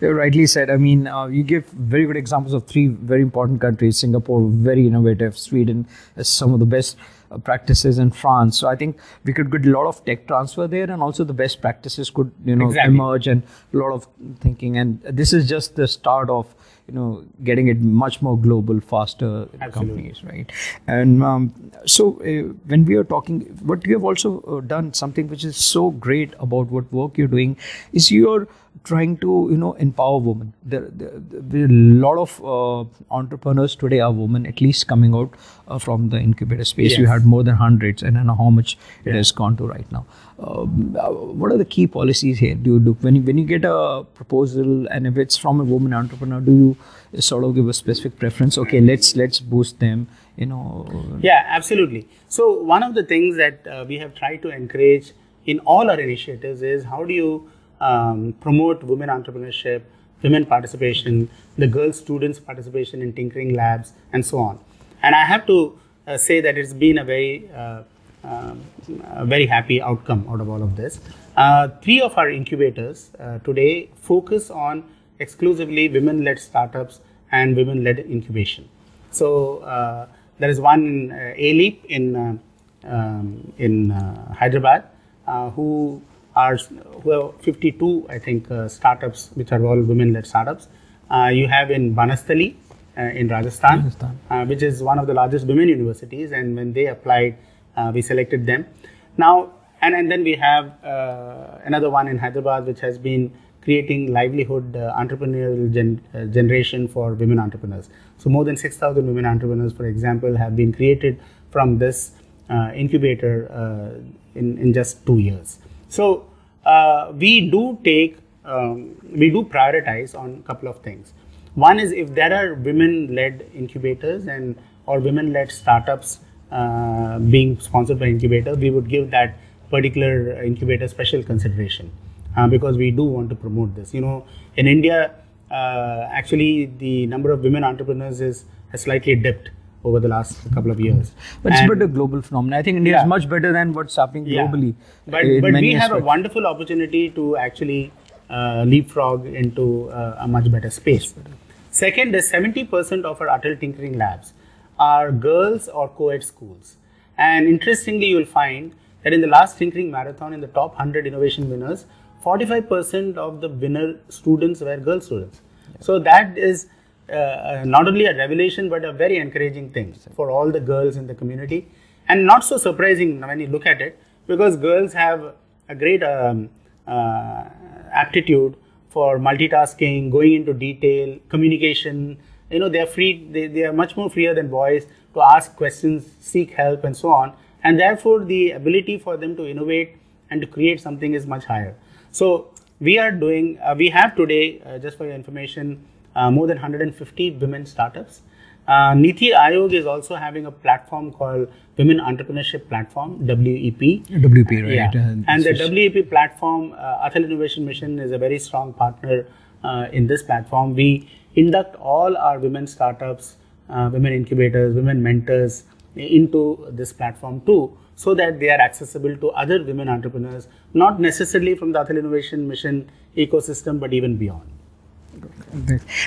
[SPEAKER 1] You rightly said. I mean, uh, you give very good examples of three very important countries. Singapore, very innovative. Sweden some of the best uh, Uh, practices in France. So I think we could get a lot of tech transfer there, and also the best practices could you know exactly. emerge and a lot of thinking. And this is just the start of you know getting it much more global faster companies right? And um, so uh, when we are talking what you have also uh, done something which is so great about what work you're doing is you're trying to you know empower women. There, there, there a lot of uh, entrepreneurs today are women at least coming out uh, from the incubator space.
[SPEAKER 2] Yes.
[SPEAKER 1] you had more than hundreds and i know how much it has gone to right now uh, what are the key policies here do you do when you, when you get a proposal and if it's from a woman entrepreneur do you sort of give a specific preference okay let's let's boost them you know
[SPEAKER 2] Yeah, absolutely. So one of the things that uh, we have tried to encourage in all our initiatives is how do you um, promote women entrepreneurship, women participation, the girl students participation in tinkering labs, and so on. And I have to uh, say that it's been a very uh, um, a very happy outcome out of all of this. Uh, three of our incubators uh, today focus on exclusively women-led startups and women-led incubation. So uh, there is one in uh, A-Leap in uh, um, in uh, Hyderabad uh, who are who have 52 I think uh, startups which are all women-led startups. Uh, you have in Banasthali uh, in Rajasthan,
[SPEAKER 1] Rajasthan.
[SPEAKER 2] uh, which is one of the largest women universities, and when they applied, we selected them. Now, and, and then we have uh, another one in Hyderabad, which has been creating livelihood uh, entrepreneurial gen- uh, generation for women entrepreneurs. So, more than 6,000 women entrepreneurs, for example, have been created from this uh, incubator uh, in, in just two years. So, uh, we do take, um, we do prioritize on a couple of things. One is if there are women-led incubators and or women-led startups uh, being sponsored by incubator, we would give that particular incubator special consideration uh, because we do want to promote this. You know, in India, uh, actually the number of women entrepreneurs is has slightly dipped over the last couple of years.
[SPEAKER 1] but it's
[SPEAKER 2] And-
[SPEAKER 1] but a global phenomenon i think india
[SPEAKER 2] Yeah.
[SPEAKER 1] is much better than what's happening
[SPEAKER 2] yeah.
[SPEAKER 1] globally
[SPEAKER 2] But, but
[SPEAKER 1] many
[SPEAKER 2] we have a wonderful opportunity to actually uh, leapfrog into uh, a much better space. Second is 70% of our Atal Tinkering Labs are girls or co-ed schools. And interestingly, you'll find that in the last Tinkering Marathon, in the top 100 innovation winners, 45% of the winner students were girl students. So that is uh, not only a revelation but a very encouraging thing for all the girls in the community and not so surprising when you look at it because girls have a great um, uh, aptitude for multitasking going into detail communication you know they are free they, they are much more freer than boys to ask questions seek help and so on and therefore the ability for them to innovate and to create something is much higher so we are doing uh, we have today uh, just for your information uh, more than 150 women startups. Uh, Niti Aayog is also having a platform called Women Entrepreneurship Platform (WEP).
[SPEAKER 1] wp right
[SPEAKER 2] Yeah.
[SPEAKER 1] Uh,
[SPEAKER 2] and the WEP platform, uh, Atal Innovation Mission, is a very strong partner uh, in this platform. We induct all our women startups, uh, women incubators, women mentors into this platform too, so that they are accessible to other women entrepreneurs, not necessarily from the Atal Innovation Mission ecosystem, but even beyond.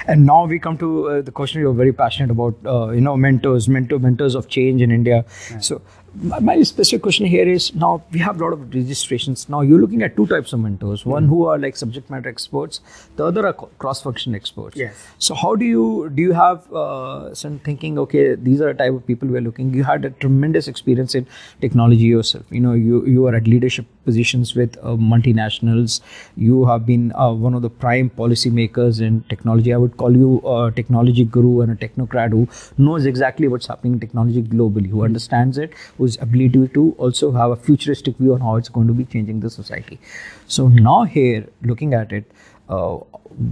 [SPEAKER 1] And now we come to uh, the question you're very passionate about, uh, you know, mentors, mentor, mentors of change in India. So my, my specific question here is now we have a lot of registrations. Now you're looking at two types of mentors. One who are like subject matter experts. The other are cross-function experts.
[SPEAKER 2] Yes.
[SPEAKER 1] So how do you do you have uh, some thinking? Okay, these are the type of people we're looking. You had a tremendous experience in technology yourself. You know, you you are at leadership positions with uh, multinationals. You have been uh, one of the prime policymakers in technology. I would call you a technology guru and a technocrat who knows exactly what's happening in technology globally, who understands it, whose ability to also have a futuristic view on how it's going to be changing the society. So now here, looking at it, uh,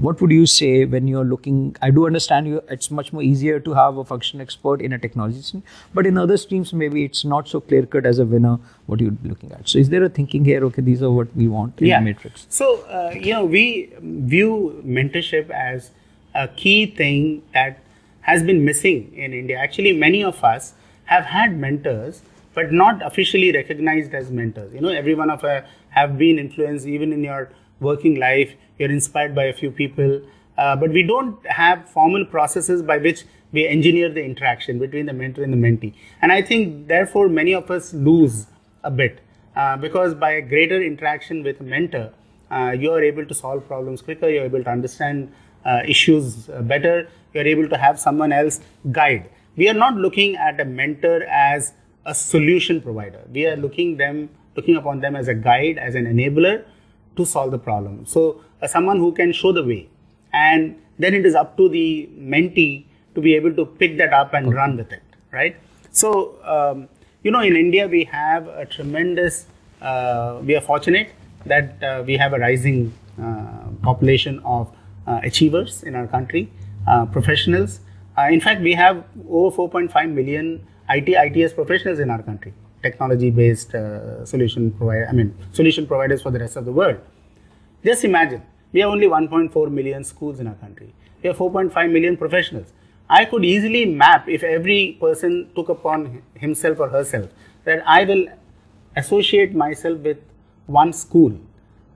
[SPEAKER 1] what would you say when you're looking i do understand you it's much more easier to have a function expert in a technology stream but in other streams maybe it's not so clear cut as a winner what you'd be looking at so is there a thinking here okay these are what we want in
[SPEAKER 2] yeah.
[SPEAKER 1] the matrix
[SPEAKER 2] So, uh, you know, we view mentorship as a key thing that has been missing in India. Actually, many of us have had mentors, but not officially recognized as mentors. You know, every one of us have been influenced, even in your working life, you're inspired by a few people, uh, but we don't have formal processes by which we engineer the interaction between the mentor and the mentee. And I think, therefore, many of us lose a bit uh, because by a greater interaction with a mentor, uh, you are able to solve problems quicker, you're able to understand uh, issues uh, better. You're able to have someone else guide. We are not looking at a mentor as a solution provider. We are looking them looking upon them as a guide, as an enabler to solve the problem. So uh, someone who can show the way, and then it is up to the mentee to be able to pick that up and okay. run with it, right? So um, you know, in India we have a tremendous. Uh, we are fortunate that uh, we have a rising uh, population of uh, achievers in our country, uh, professionals. in fact, we have over 4.5 million IT ITS professionals in our country, technology-based solution provider. I mean, solution providers for the rest of the world. Just imagine, we have only 1.4 million schools in our country. We have 4.5 million professionals. I could easily map if every person took upon himself or herself that I will associate myself with one school,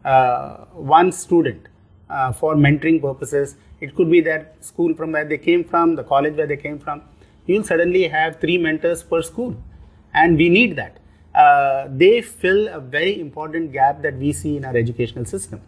[SPEAKER 2] uh, one student uh, for mentoring purposes. It could be that school from where they came from, the college where they came from. You'll suddenly have three mentors per school, and we need that. Uh, they fill a very important gap that we see in our educational system.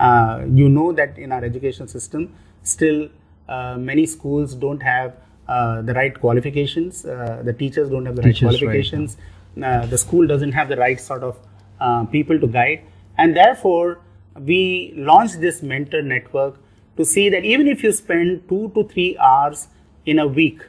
[SPEAKER 2] Uh, you know that in our educational system, still uh, many schools don't have uh, the right qualifications. the teachers don't have the teachers, right qualifications. Right. the school doesn't have the right sort of uh, people to guide. And therefore, we launched this mentor network to see that even if you spend two to three hours in a week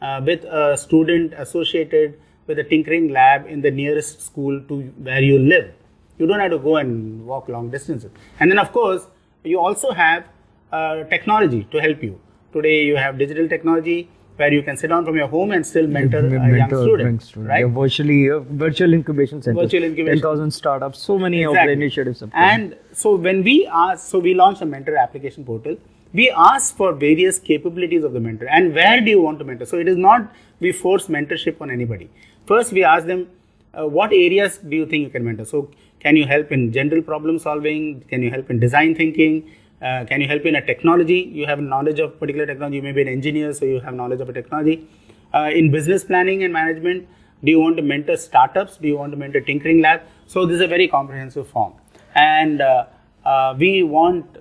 [SPEAKER 2] uh, with a student associated with a tinkering lab in the nearest school to where you live, you don't have to go and walk long distances. And then, of course, you also have uh, technology to help you. Today, you have digital technology where you can sit down from your home and still mentor, mentor a young student, student. right?
[SPEAKER 1] Yeah, virtually, uh, virtual incubation center.
[SPEAKER 2] Virtual incubation.
[SPEAKER 1] 10,000 startups, so many exactly. initiatives.
[SPEAKER 2] And so when we ask, so we launched a mentor application portal. We ask for various capabilities of the mentor and where do you want to mentor. So it is not we force mentorship on anybody. First, we ask them, uh, what areas do you think you can mentor? So can you help in general problem solving? Can you help in design thinking? Uh, can you help in a technology? You have knowledge of particular technology. You may be an engineer, so you have knowledge of a technology. Uh, in business planning and management, do you want to mentor startups? Do you want to mentor tinkering lab? So this is a very comprehensive form, and uh, uh we want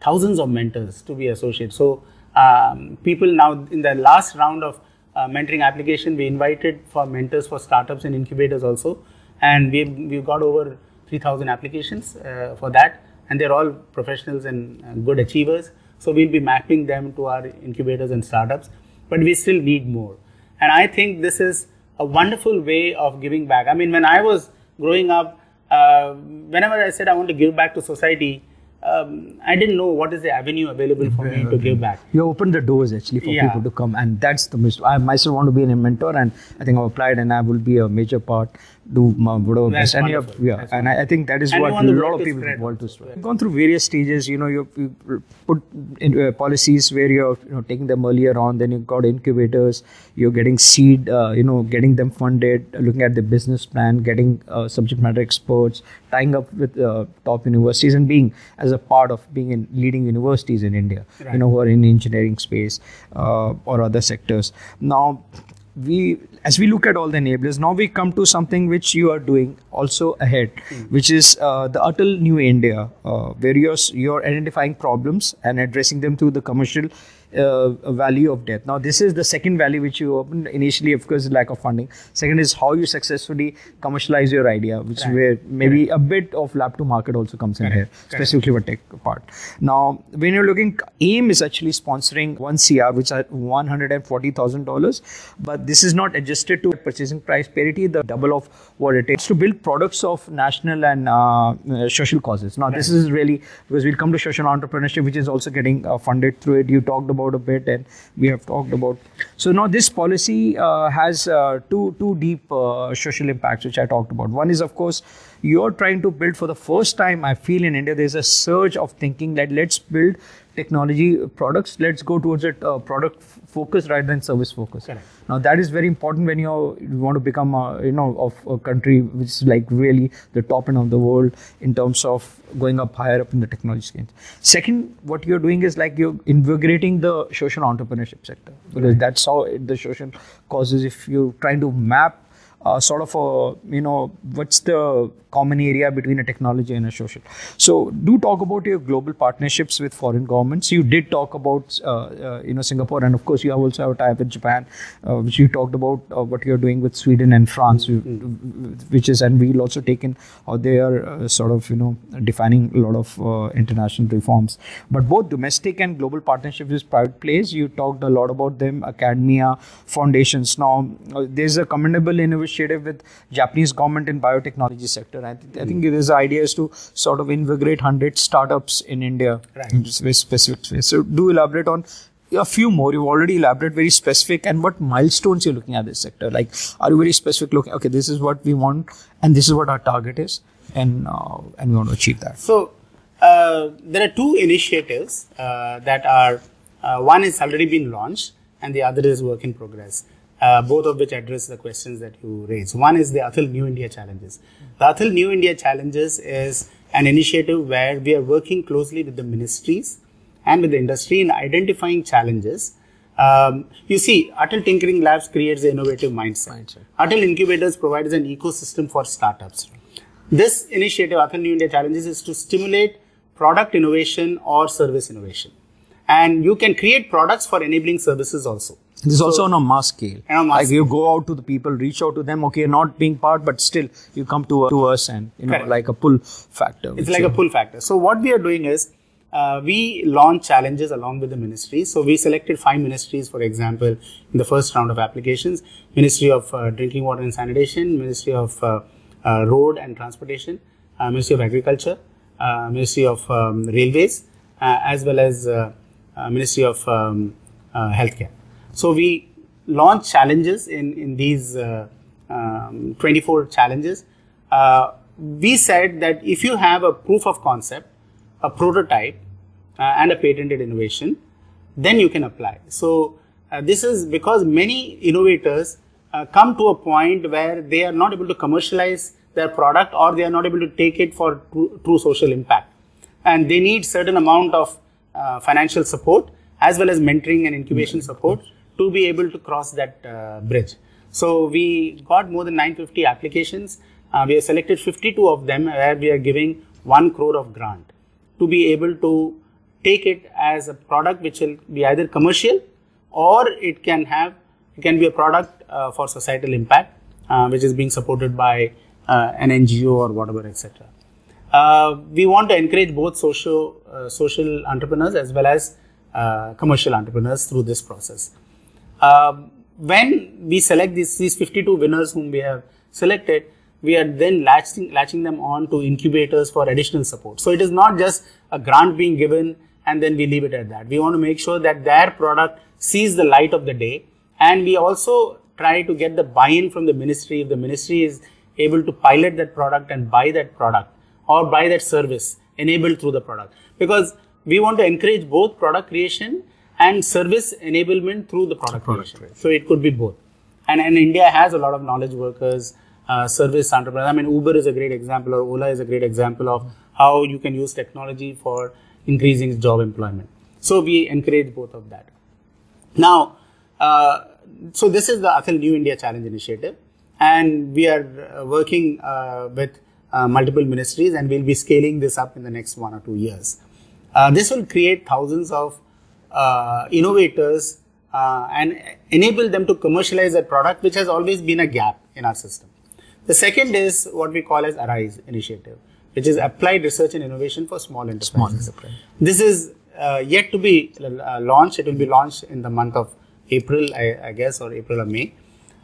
[SPEAKER 2] thousands of mentors to be associated. So um, people now in the last round of uh, mentoring application, we invited for mentors for startups and incubators also, and we've we've got over 3,000 applications uh, for that and they're all professionals and good achievers. So we'll be mapping them to our incubators and startups, but we still need more. And I think this is a wonderful way of giving back. I mean, when I was growing up, uh, whenever I said I want to give back to society, um, I didn't know what is the avenue available for me to give back.
[SPEAKER 1] You opened the doors actually for yeah. people to come, and that's the most. I myself want to be a mentor, and I think I've applied, and I will be a major part do whatever best. And, have, yeah, That's and I, I, think that is and what a lot of people want to spread. You've gone through various stages. You know, you've, you put in, uh, policies where you're you know taking them earlier on. Then you've got incubators. You're getting seed. Uh, you know, getting them funded. Looking at the business plan. Getting uh, subject matter experts. Tying up with uh, top universities and being as a part of being in leading universities in India. Right. You know, who are in engineering space uh, or other sectors. Now we as we look at all the enablers now we come to something which you are doing also ahead mm. which is uh, the Atal new india uh, where you're you're identifying problems and addressing them through the commercial uh, valley of death. Now, this is the second valley which you opened initially, of course, lack of funding. Second is how you successfully commercialize your idea, which right. where maybe a bit of lab to market also comes in here, specifically for tech part. Now, when you're looking, AIM is actually sponsoring one CR, which is one hundred and forty thousand dollars, but this is not adjusted to purchasing price parity, the double of what it takes to build products of national and uh, uh, social causes. Now, this is really because we'll come to social entrepreneurship, which is also getting uh, funded through it. You talked about about a bit and we have talked about. So now this policy uh, has uh, two two deep uh, social impacts which I talked about. One is of course you're trying to build for the first time. I feel in India there's a surge of thinking that let's build technology products. Let's go towards a uh, product focus rather than service focus. Now that is very important when you want to become a, you know of a country which is like really the top end of the world in terms of going up higher up in the technology scale. Second, what you're doing is like you're invigorating the social entrepreneurship sector because right. that's how the social causes. If you're trying to map uh, sort of a you know what's the common area between a technology and a social. So do talk about your global partnerships with foreign governments. You did talk about uh, uh, you know Singapore, and of course you also have a tie with Japan, uh, which you talked about uh, what you're doing with Sweden and France, mm-hmm. which is and we'll also take in how they are uh, sort of you know defining a lot of uh, international reforms. But both domestic and global partnerships with private players, you talked a lot about them, academia, foundations. Now there's a commendable initiative with Japanese government in biotechnology sector I, th- I think this idea is to sort of invigorate 100 startups in India
[SPEAKER 2] right.
[SPEAKER 1] in very specific ways. So, do elaborate on a few more. You've already elaborated very specific and what milestones you're looking at this sector. Like, are you very specific looking, okay, this is what we want and this is what our target is and, uh, and we want to achieve that?
[SPEAKER 2] So, uh, there are two initiatives uh, that are, uh, one is already been launched and the other is work in progress uh, both of which address the questions that you raised. One is the Atal New India Challenges. The Atal New India Challenges is an initiative where we are working closely with the ministries and with the industry in identifying challenges. Um, you see, Atal Tinkering Labs creates an innovative mindset. mindset. Atal Incubators provides an ecosystem for startups. This initiative, Atal New India Challenges, is to stimulate product innovation or service innovation. And you can create products for enabling services also.
[SPEAKER 1] This is so, also on a mass scale. A mass like scale. you go out to the people, reach out to them. Okay, not being part, but still you come to, to us and you know Correct. like a pull factor.
[SPEAKER 2] It's like a pull factor. So what we are doing is uh, we launch challenges along with the ministries. So we selected five ministries, for example, in the first round of applications: Ministry of uh, Drinking Water and Sanitation, Ministry of uh, uh Road and Transportation, uh, Ministry of Agriculture, uh, Ministry of um, Railways, as well as Ministry of um, Healthcare. So we launch challenges in, in these uh, um, 24 challenges. Uh, we said that if you have a proof of concept, a prototype, uh, and a patented innovation, then you can apply. So uh, this is because many innovators uh, come to a point where they are not able to commercialize their product or they are not able to take it for true, true social impact. And they need certain amount of uh, financial support as well as mentoring and incubation support to be able to cross that uh, bridge. So we got more than 950 applications. Uh, we have selected 52 of them where we are giving 1 crore of grant to be able to take it as a product which will be either commercial or it can have it can be a product uh, for societal impact uh, which is being supported by uh, an NGO or whatever etc. Uh, we want to encourage both social social entrepreneurs as well as commercial entrepreneurs through this process. Um, when we select these, these 52 winners whom we have selected, we are then latching, latching them on to incubators for additional support. So it is not just a grant being given and then we leave it at that. We want to make sure that their product sees the light of the day and we also try to get the buy-in from the ministry if the ministry is able to pilot that product and buy that product or buy that service enabled through the product because we want to encourage both product creation and service enablement through the product, product creation. So it could be both. And, and India has a lot of knowledge workers, uh, service entrepreneurs. I mean, Uber is a great example, or Ola is a great example of how you can use technology for increasing job employment. So we encourage both of that. Now, uh, so this is the Atal New India Challenge Initiative, and we are uh, working uh, with uh, multiple ministries, and we'll be scaling this up in the next one or two years. Uh, this will create thousands of uh, innovators uh, and enable them to commercialize their product, which has always been a gap in our system. The second is what we call as ARISE initiative, which is Applied Research and Innovation for Small Enterprises. Small enterprise. This is uh, yet to be uh, launched. It will be launched in the month of April, I, I guess, or April or May.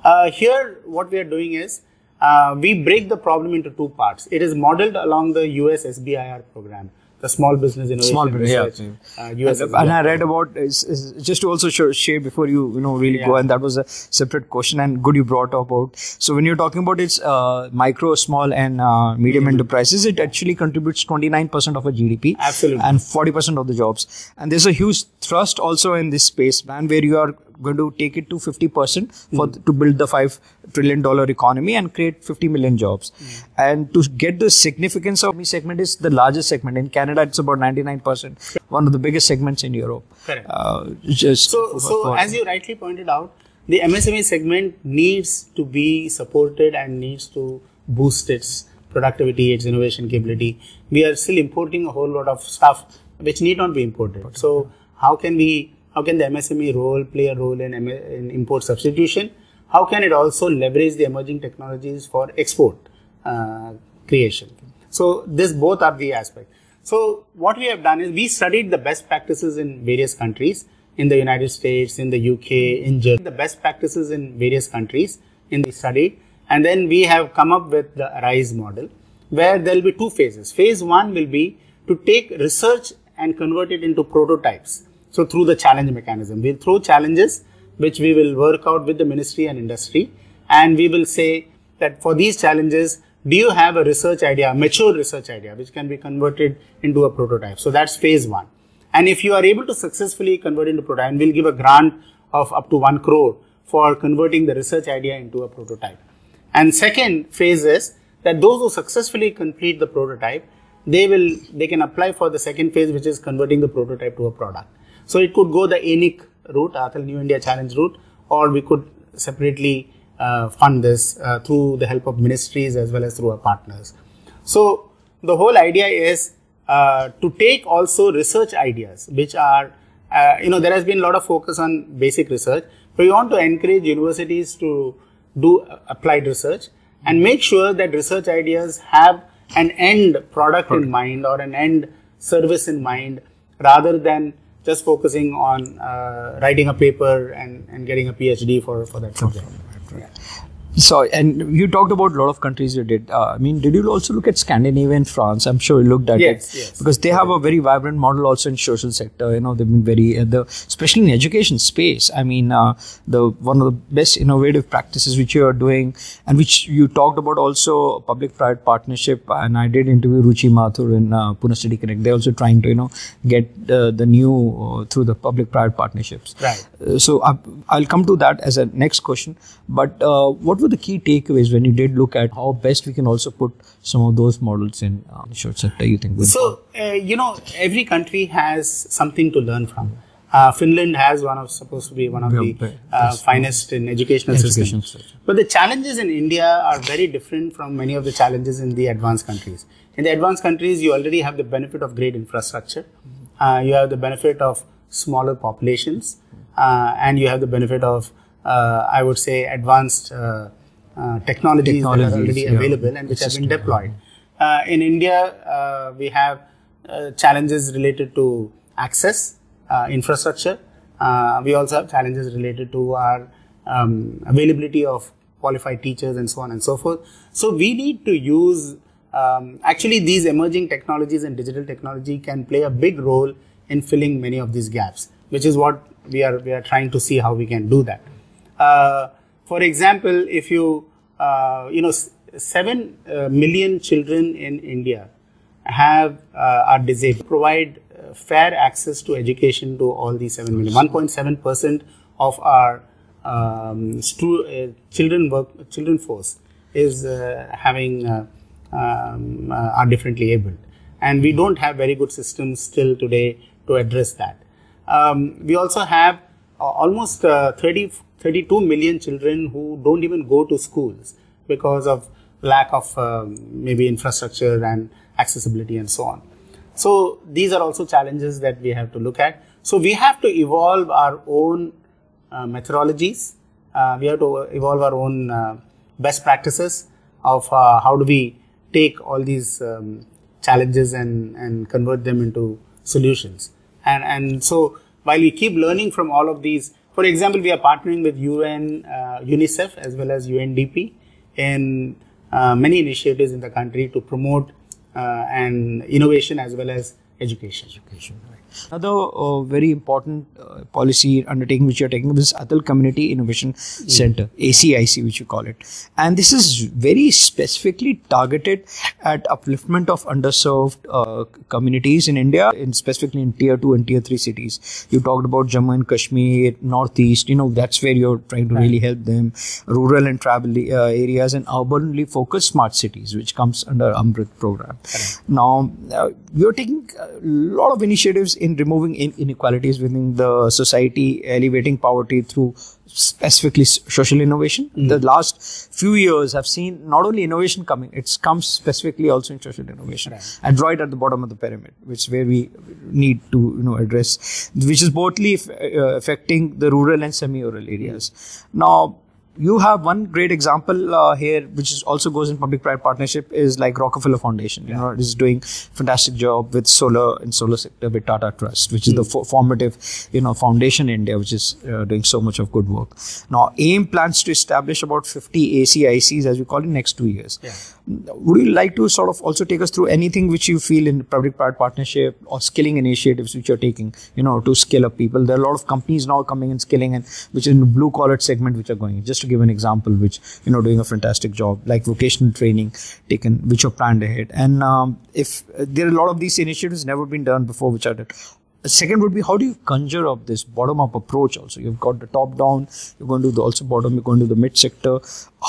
[SPEAKER 2] Uh, here, what we are doing is uh, we break the problem into two parts. It is modeled along the US SBIR program the small business innovation small business,
[SPEAKER 1] yeah. Uh, US and, and I read about just to also share before you you know really yeah. go and that was a separate question and good you brought about so when you're talking about its uh, micro small and uh, medium mm-hmm. enterprises it actually contributes 29% of a GDP
[SPEAKER 2] absolutely
[SPEAKER 1] and 40% of the jobs and there's a huge thrust also in this space man where you are going to take it to 50% for mm. to build the 5 trillion dollar economy and create 50 million jobs mm. and to get the significance of me segment is the largest segment in canada it's about 99% one of the biggest segments in europe
[SPEAKER 2] Correct. Uh, just so for, so for, as you rightly pointed out the MSME segment needs to be supported and needs to boost its productivity, its innovation capability. We are still importing a whole lot of stuff which need not be imported. So how can we, how can the MSME role play a role in, in import substitution? How can it also leverage the emerging technologies for export uh, creation? So this both are the aspects. So what we have done is we studied the best practices in various countries in the United States, in the UK, in Germany, the best practices in various countries in the study. And then we have come up with the ARISE model where there will be two phases. Phase one will be to take research and convert it into prototypes. So through the challenge mechanism, we'll throw challenges which we will work out with the ministry and industry. And we will say that for these challenges, do you have a research idea, a mature research idea, which can be converted into a prototype? So that's phase one. And if you are able to successfully convert into prototype, we'll give a grant of up to one crore for converting the research idea into a prototype. And second phase is that those who successfully complete the prototype, they will they can apply for the second phase, which is converting the prototype to a product. So it could go the ANIC route, Atal New India Challenge route, or we could separately uh, fund this uh, through the help of ministries as well as through our partners. So the whole idea is uh, to take also research ideas, which are, uh, you know, there has been a lot of focus on basic research, but we want to encourage universities to do applied research and make sure that research ideas have an end product in mind or an end service in mind rather than just focusing on uh, writing a paper and, and getting a PhD for, for that subject.
[SPEAKER 1] So, and you talked about a lot of countries you did. Uh, I mean, did you also look at Scandinavia and France? I'm sure you looked at
[SPEAKER 2] yes,
[SPEAKER 1] it
[SPEAKER 2] yes.
[SPEAKER 1] because they have a very vibrant model also in social sector. You know, they've been very, uh, the especially in education space. I mean, uh, the one of the best innovative practices which you are doing and which you talked about also public-private partnership. And I did interview Ruchi Mathur in uh, Pune Study Connect. They're also trying to you know get uh, the new uh, through the public-private partnerships.
[SPEAKER 2] Right.
[SPEAKER 1] So I, I'll come to that as a next question. But uh, what were the key takeaways when you did look at how best we can also put some of those models in uh, the short sector? You think?
[SPEAKER 2] So, uh, you know, every country has something to learn from. Uh, Finland has one of supposed to be one of
[SPEAKER 1] Yeah,
[SPEAKER 2] the uh, finest in educational
[SPEAKER 1] Education
[SPEAKER 2] systems.
[SPEAKER 1] system.
[SPEAKER 2] But the challenges in India are very different from many of the challenges in the advanced countries. In the advanced countries, you already have the benefit of great infrastructure. Uh, you have the benefit of smaller populations, uh, and you have the benefit of, I would say, advanced uh, uh, technologies, that are already
[SPEAKER 1] yeah.
[SPEAKER 2] available and which have been deployed. Uh, in India, uh, we have uh, challenges related to access, uh, infrastructure. Uh, we also have challenges related to our um, availability of qualified teachers and so on and so forth. So we need to use um, actually these emerging technologies and digital technology can play a big role in filling many of these gaps, which is what we are we are trying to see how we can do that. Uh, for example, if you uh, you know seven uh, million children in India have uh, are disabled. Provide fair access to education to all these seven million. One point seven percent of our um, stu- uh, children work children force is uh, having uh, um, uh, are differently abled, and we don't have very good systems still today to address that. Um, we also have uh, almost uh, 30, 32 million children who don't even go to schools because of lack of um, maybe infrastructure and accessibility and so on. So these are also challenges that we have to look at. So we have to evolve our own uh, methodologies. Uh, we have to evolve our own uh, best practices of uh, how do we take all these um, challenges and, and convert them into solutions. And, and so while we keep learning from all of these, for example, we are partnering with UN, uh, UNICEF as well as UNDP in uh, many initiatives in the country to promote uh, and innovation as well as education.
[SPEAKER 1] education. Right. Another uh, very important uh, policy undertaking which you're taking is Atal Community Innovation Center, ACIC, which you call it. And this is very specifically targeted at upliftment of underserved uh, communities in India, in specifically in tier two and tier three cities. You talked about Jammu and Kashmir, Northeast, you know, that's where you're trying to really help them. Rural and tribal uh, areas and urbanly focused smart cities, which comes under AMRUT program. Now, uh, you're taking a lot of initiatives in removing inequalities within the society, elevating poverty through specifically social innovation. The last few years have seen not only innovation coming, it's comes specifically also in social innovation. And right at the bottom of the pyramid, which is where we need to you know address, which is bothly uh, affecting the rural and semi-rural areas. Now you have one great example uh, here, which is also goes in public-private partnership, is like Rockefeller Foundation. You know, it is doing fantastic job with solar and solar sector with Tata Trust, which is the fo- formative, you know, foundation in India, which is uh, doing so much of good work. Now, AIM plans to establish about 50 ACICs, as we call it, next two years.
[SPEAKER 2] Yeah.
[SPEAKER 1] Would you like to sort of also take us through anything which you feel in public-private partnership or skilling initiatives which you're taking, you know, to scale up people? There are a lot of companies now coming and skilling, and which in the blue-collar segment, which are going. Just to give an example, which you know, doing a fantastic job, like vocational training taken, which are planned ahead. And um, if uh, there are a lot of these initiatives never been done before, which are done. Second would be how do you conjure up this bottom up approach also? You've got the top down, you're going to do the also bottom, you're going to do the mid sector.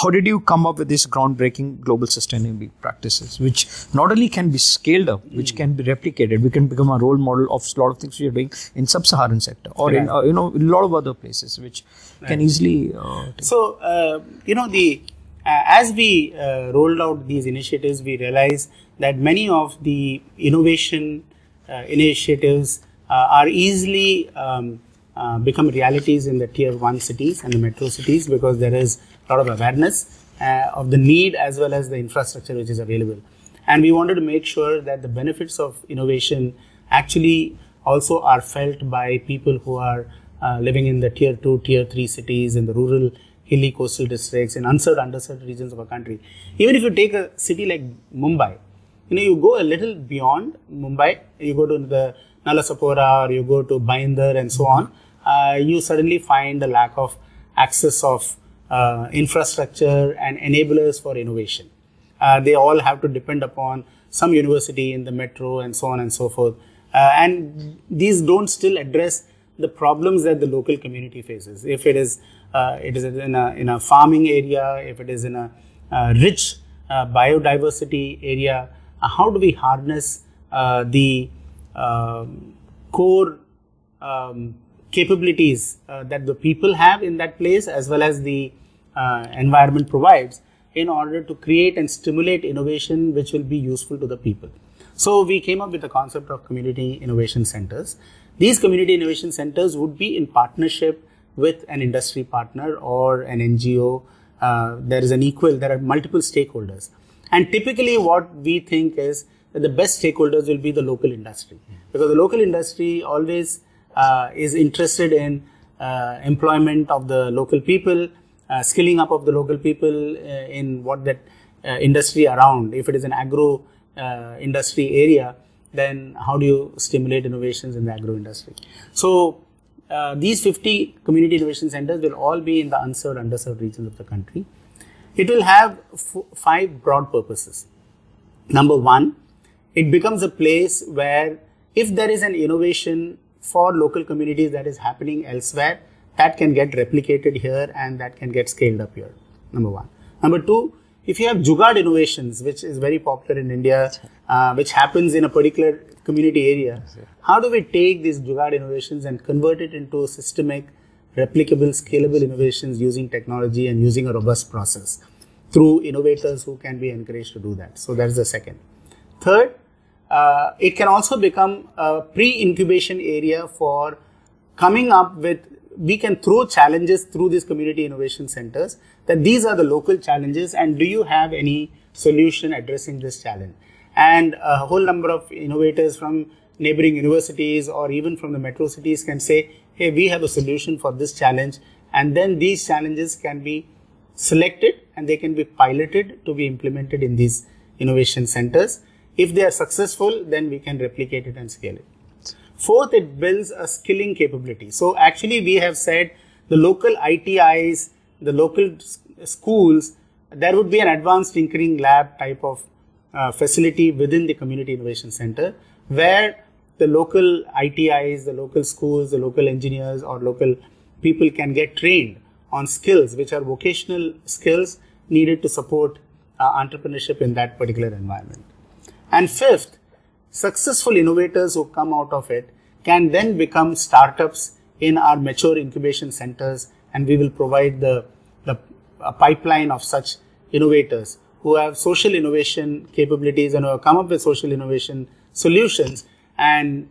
[SPEAKER 1] How did you come up with these groundbreaking global sustainability practices, which not only can be scaled up, which can be replicated, we can become a role model of a lot of things we are doing in sub-Saharan sector or in uh, you know in a lot of other places, which can easily. Uh,
[SPEAKER 2] So, uh, you know, the uh, as we uh, rolled out these initiatives, we realized that many of the innovation uh, initiatives are easily um, uh, become realities in the tier one cities and the metro cities because there is a lot of awareness uh, of the need as well as the infrastructure which is available. And we wanted to make sure that the benefits of innovation actually also are felt by people who are uh, living in the tier 2 tier 3 cities in the rural hilly coastal districts in unserved underserved regions of our country even if you take a city like mumbai you know you go a little beyond mumbai you go to the nalasopara or you go to Bhayandar and so on uh, you suddenly find a lack of access of uh, infrastructure and enablers for innovation uh, they all have to depend upon some university in the metro and so on and so forth. Uh, and these don't still address the problems that the local community faces. If it is, uh, it is in a, in a farming area, if it is in a uh, rich biodiversity area, how do we harness the um, core um, capabilities uh, that the people have in that place as well as the uh, environment provides in order to create and stimulate innovation which will be useful to the people. So we came up with the concept of community innovation centers. These community innovation centers would be in partnership with an industry partner or an NGO. Uh, there is an equal, there are multiple stakeholders. And typically what we think is that the best stakeholders will be the local industry because the local industry always uh, is interested in uh, employment of the local people, uh, skilling up of the local people uh, in what that uh, industry around. If it is an agro uh, industry area, then how do you stimulate innovations in the agro industry? So these 50 community innovation centers will all be in the unserved, underserved regions of the country. It will have f- five broad purposes. Number one, it becomes a place where if there is an innovation for local communities that is happening elsewhere, that can get replicated here and that can get scaled up here. Number one. Number two, if you have Jugad innovations, which is very popular in India, uh, which happens in a particular community area, how do we take these Jugad innovations and convert it into systemic, replicable, scalable innovations using technology and using a robust process through innovators who can be encouraged to do that? So that's the second. Third, uh, it can also become a pre-incubation area for coming up with we can throw challenges through these community innovation centers that these are the local challenges and do you have any solution addressing this challenge? And a whole number of innovators from neighboring universities or even from the metro cities can say hey we have a solution for this challenge and then these challenges can be selected and they can be piloted to be implemented in these innovation centers if they are successful then we can replicate it and scale it Fourth, it builds a skilling capability. So actually, we have said the local ITIs, the local schools, there would be an advanced tinkering lab type of uh, facility within the community innovation center where the local ITIs, the local schools, the local engineers or local people can get trained on skills which are vocational skills needed to support uh, entrepreneurship in that particular environment. And fifth, successful innovators who come out of it can then become startups in our mature incubation centers, and we will provide the, the pipeline of such innovators who have social innovation capabilities and who have come up with social innovation solutions and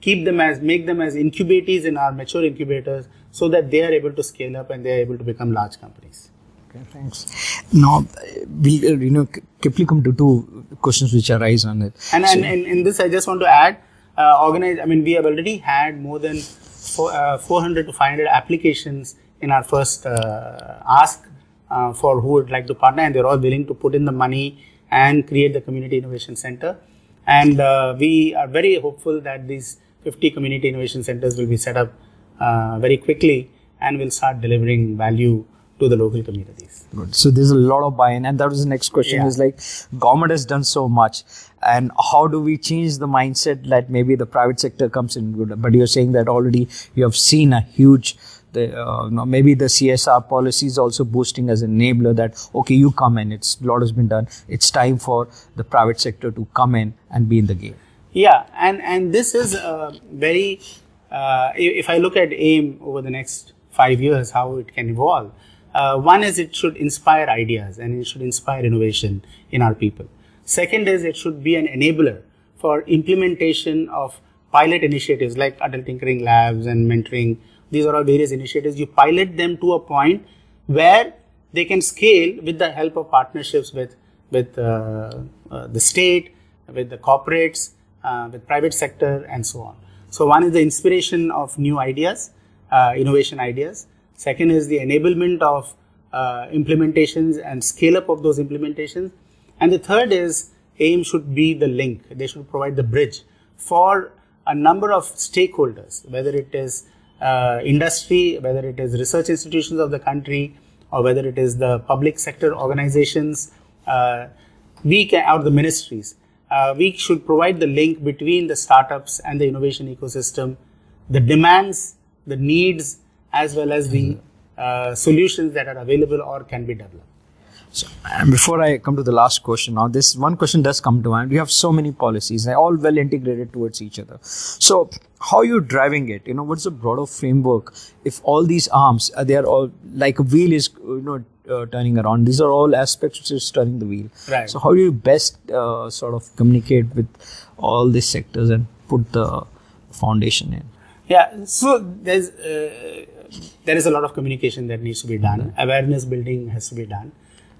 [SPEAKER 2] keep them as make them as incubators in our mature incubators so that they are able to scale up and they are able to become large companies.
[SPEAKER 1] Okay, thanks. Now, we you know quickly come to two questions which arise on it.
[SPEAKER 2] And, so, and, and in this, I just want to add, uh, organize. I mean, we have already had more than four, uh, 400 to 500 applications in our first uh, ask uh, for who would like to partner, and they're all willing to put in the money and create the community innovation center. And uh, we are very hopeful that these 50 community innovation centers will be set up very quickly and will start delivering value to the local communities.
[SPEAKER 1] Good. So there's a lot of buy-in, and that was the next question. Yeah. Is like government has done so much, and how do we change the mindset that maybe the private sector comes in good? But you're saying that already you have seen a huge. The, uh, maybe the CSR policy is also boosting as an enabler that okay you come in it's a lot has been done it's time for the private sector to come in and be in the game
[SPEAKER 2] yeah and and this is a very uh, if I look at AIM over the next five years how it can evolve uh, one is it should inspire ideas and it should inspire innovation in our people. Second is it should be an enabler for implementation of pilot initiatives like Atal tinkering labs and mentoring. These are all various initiatives. You pilot them to a point where they can scale with the help of partnerships with with uh, uh, the state, with the corporates, uh, with private sector, and so on. So one is the inspiration of new ideas, uh, innovation ideas. Second is the enablement of uh, implementations and scale up of those implementations. And the third is AIM should be the link. They should provide the bridge for a number of stakeholders, whether it is uh, industry, whether it is research institutions of the country, or whether it is the public sector organizations, uh, we can, or the ministries. Uh, we should provide the link between the startups and the innovation ecosystem, the demands, the needs, as well as the uh, solutions that are available or can be developed.
[SPEAKER 1] So, and before I come to the last question, now this one question does come to mind. We have so many policies, they're all well integrated towards each other. So, how are you driving it? You know, what's the broader framework? If all these arms, uh, they are all like a wheel is, you know, uh, turning around. These are all aspects which is turning the wheel.
[SPEAKER 2] Right.
[SPEAKER 1] So, how do you best uh, sort of communicate with all these sectors and put the foundation in?
[SPEAKER 2] Yeah. So there's uh, there is a lot of communication that needs to be done. Mm-hmm. Awareness building has to be done.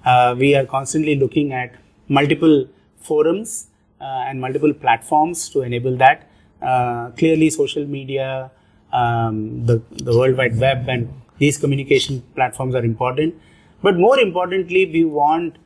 [SPEAKER 2] Uh, we are constantly looking at multiple forums uh, and multiple platforms to enable that. Uh, clearly, social media, um, the, the World Wide Web, and these communication platforms are important. But more importantly, we want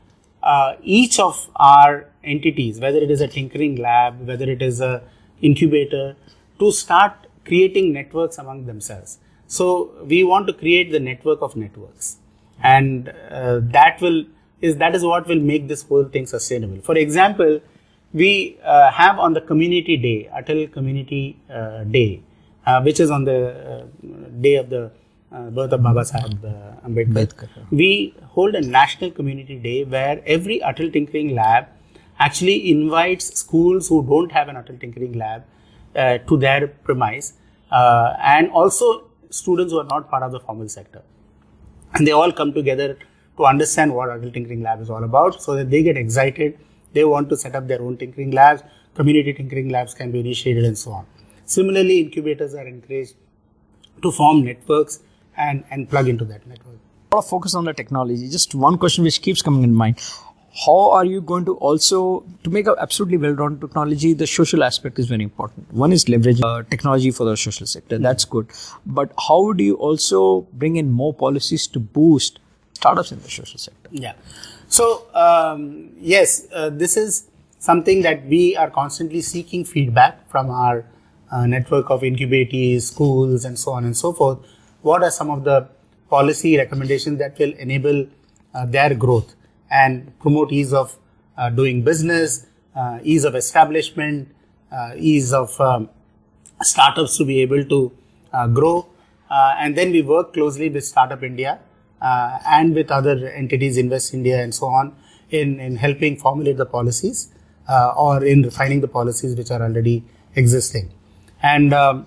[SPEAKER 2] uh, each of our entities, whether it is a tinkering lab, whether it is a incubator, to start creating networks among themselves. So we want to create the network of networks, and uh, that will is that is what will make this whole thing sustainable. For example, we uh, have on the community day, Atal Community uh, Day, uh, which is on the uh, day of the uh, birth of Baba Sahib Ambedkar. We hold a national community day where every Atal Tinkering Lab actually invites schools who don't have an Atal Tinkering Lab to their premise, and also students who are not part of the formal sector. And they all come together to understand what Atal Tinkering Lab is all about so that they get excited. They want to set up their own tinkering labs. Community tinkering labs can be initiated and so on. Similarly, incubators are encouraged to form networks and, and plug into that network.
[SPEAKER 1] A lot of focus on the technology. Just one question which keeps coming in mind how are you going to also to make an absolutely well-rounded technology the social aspect is very important. One is leveraging uh, technology for the social sector. That's good. But how do you also bring in more policies to boost startups in the social sector?
[SPEAKER 2] Yeah. So um, yes uh, this is something that we are constantly seeking feedback from our uh, network of incubators schools and so on and so forth. What are some of the policy recommendations that will enable uh, their growth and promote ease of uh, doing business, uh, ease of establishment, uh, ease of um, startups to be able to uh, grow. Uh, and then we work closely with Startup India and with other entities, Invest India and so on, in, in helping formulate the policies or in refining the policies which are already existing. And um,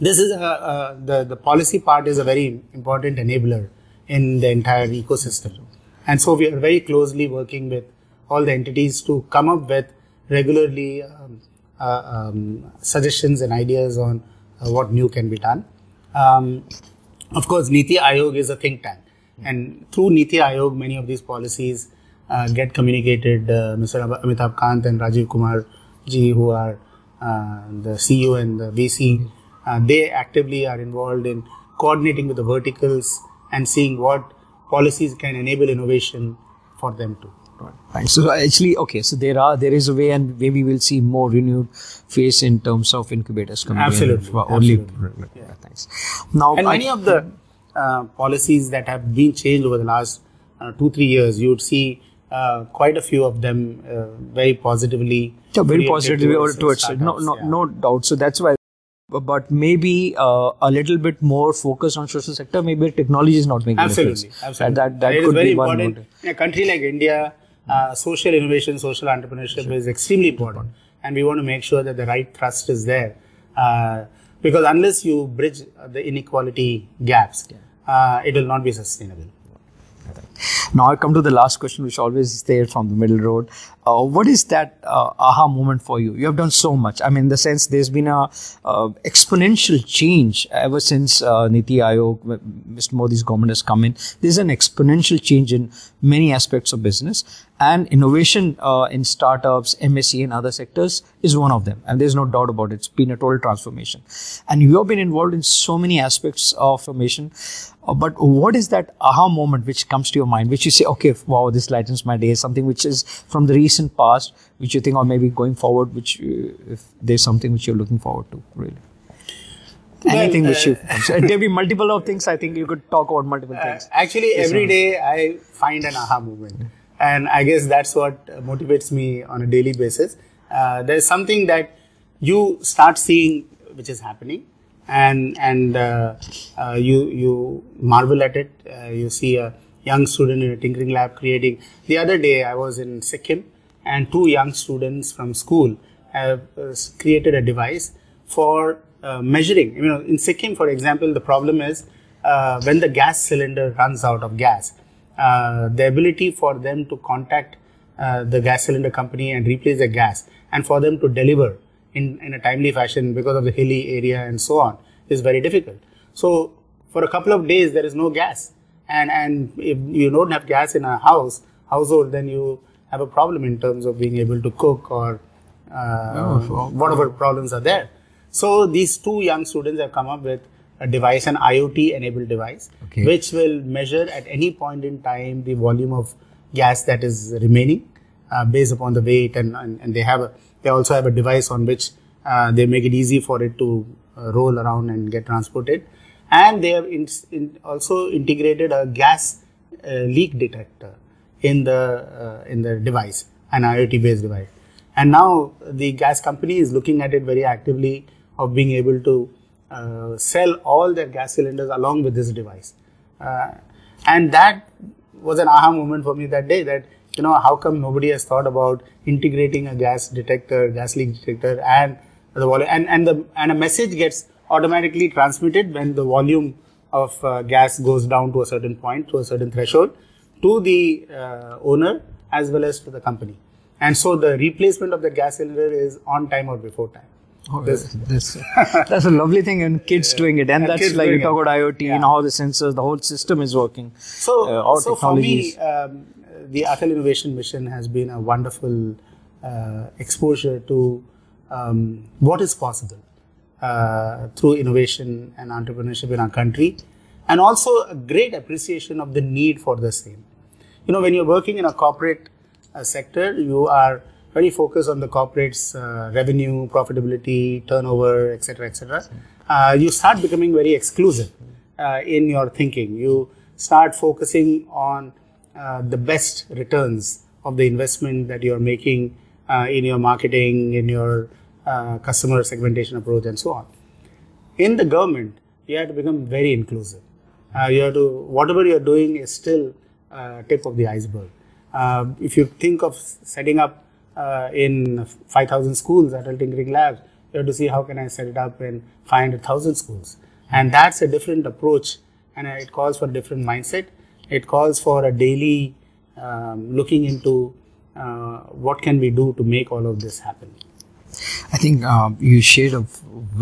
[SPEAKER 2] this is a, a, the the policy part is a very important enabler in the entire ecosystem, and so we are very closely working with all the entities to come up with regularly um, uh, um, suggestions and ideas on uh, what new can be done. Um, of course, Niti Aayog is a think tank, and through Niti Aayog, many of these policies uh, get communicated. Uh, Mr. Amitabh Kant and Rajiv Kumar ji, who are uh, the CEO and the VC, uh, they actively are involved in coordinating with the verticals and seeing what policies can enable innovation for them too.
[SPEAKER 1] Right. So actually, okay. So there are there is a way, and maybe we'll see more renewed face in terms of incubators coming
[SPEAKER 2] Absolutely.
[SPEAKER 1] in. Only
[SPEAKER 2] Absolutely.
[SPEAKER 1] yeah. thanks. Now,
[SPEAKER 2] And
[SPEAKER 1] I-
[SPEAKER 2] many of the uh, policies that have been changed over the last uh, two three years, you would see uh, quite a few of them uh, very positively.
[SPEAKER 1] Yeah, very positively or towards it. No, no,
[SPEAKER 2] yeah.
[SPEAKER 1] no doubt. So that's why. Bu- But maybe uh, a little bit more focus on social sector. Maybe technology is not making a
[SPEAKER 2] Absolutely,
[SPEAKER 1] difference.
[SPEAKER 2] absolutely.
[SPEAKER 1] That that
[SPEAKER 2] it is
[SPEAKER 1] could
[SPEAKER 2] very
[SPEAKER 1] be one
[SPEAKER 2] important.
[SPEAKER 1] motive.
[SPEAKER 2] In a country like India, uh, social innovation, social entrepreneurship is extremely important, and we want to make sure that the right thrust is there. Uh, because unless you bridge uh, the inequality gaps, uh, it will not be sustainable.
[SPEAKER 1] Now I come to the last question, which always is there from the middle road. Uh, what is that uh, aha moment for you? You have done so much. I mean, in the sense there's been a uh, exponential change ever since uh, Niti Aayog, Mr. Modi's government has come in. There's an exponential change in many aspects of business, and innovation uh, in startups, MSC, and other sectors is one of them. And there's no doubt about it. It's been a total transformation, and you have been involved in so many aspects of formation. Uh, but what is that aha moment which comes to your mind, which you say, okay, wow, this lightens my day, something which is from the recent past, which you think, or maybe going forward, which uh, if there's something which you're looking forward to, really? Anything which you, there'll be multiple of things. I think you could talk about multiple things.
[SPEAKER 2] Actually, every day I find an aha moment, and I guess that's what uh, motivates me on a daily basis. Uh, there's something that you start seeing which is happening, and and uh, uh, you you marvel at it. Uh, you see a young student in a tinkering lab creating. The other day I was in Sikkim, and two young students from school have uh, created a device for uh, measuring. You know, in Sikkim, for example, the problem is uh, when the gas cylinder runs out of gas, uh, the ability for them to contact uh, the gas cylinder company and replace the gas, and for them to deliver in, in a timely fashion because of the hilly area and so on is very difficult. So, for a couple of days, there is no gas, and and if you don't have gas in a house household, then you have a problem in terms of being able to cook or uh, whatever problems are there. So these two young students have come up with a device, an IoT enabled device,
[SPEAKER 1] Okay.
[SPEAKER 2] which will measure at any point in time the volume of gas that is remaining uh, based upon the weight, and, and, and they have a, they also have a device on which uh, they make it easy for it to uh, roll around and get transported, and they have in, in also integrated a gas uh, leak detector in the uh, in the device, an IoT based device. And now the gas company is looking at it very actively of being able to uh, sell all their gas cylinders along with this device. Uh, and that was an aha moment for me that day that, you know, how come nobody has thought about integrating a gas detector, gas leak detector and the and, and the and a message gets automatically transmitted when the volume of uh, gas goes down to a certain point, to a certain threshold, to the uh, owner as well as to the company. And so the replacement of the gas cylinder is on time or before time.
[SPEAKER 1] Oh,
[SPEAKER 2] This-
[SPEAKER 1] that's, that's a lovely thing, and kids doing it, and
[SPEAKER 2] And
[SPEAKER 1] that's like you talk
[SPEAKER 2] it.
[SPEAKER 1] about IoT
[SPEAKER 2] Yeah.
[SPEAKER 1] and how the sensors, the whole system is working.
[SPEAKER 2] So,
[SPEAKER 1] Uh,
[SPEAKER 2] so for me, um, the Atal Innovation Mission has been a wonderful uh, exposure to um, what is possible uh, through innovation and entrepreneurship in our country, and also a great appreciation of the need for the same. You know, when you're working in a corporate uh, sector, you are very focused on the corporate's uh, revenue, profitability, turnover, etc., etc. Uh, you start becoming very exclusive uh, in your thinking. You start focusing on the best returns of the investment that you're making in your marketing, in your uh, customer segmentation approach, and so on in the government, you have to become very inclusive. Uh, you have to whatever you are doing is still uh, tip of the iceberg. Uh, if you think of setting up uh, in 5,000 schools at tinkering labs, You have to see how can I set it up in 500,000 schools. And that's a different approach and it calls for a different mindset. It calls for a daily um, looking into uh, what can we do to make all of this happen.
[SPEAKER 1] I think um, you shared a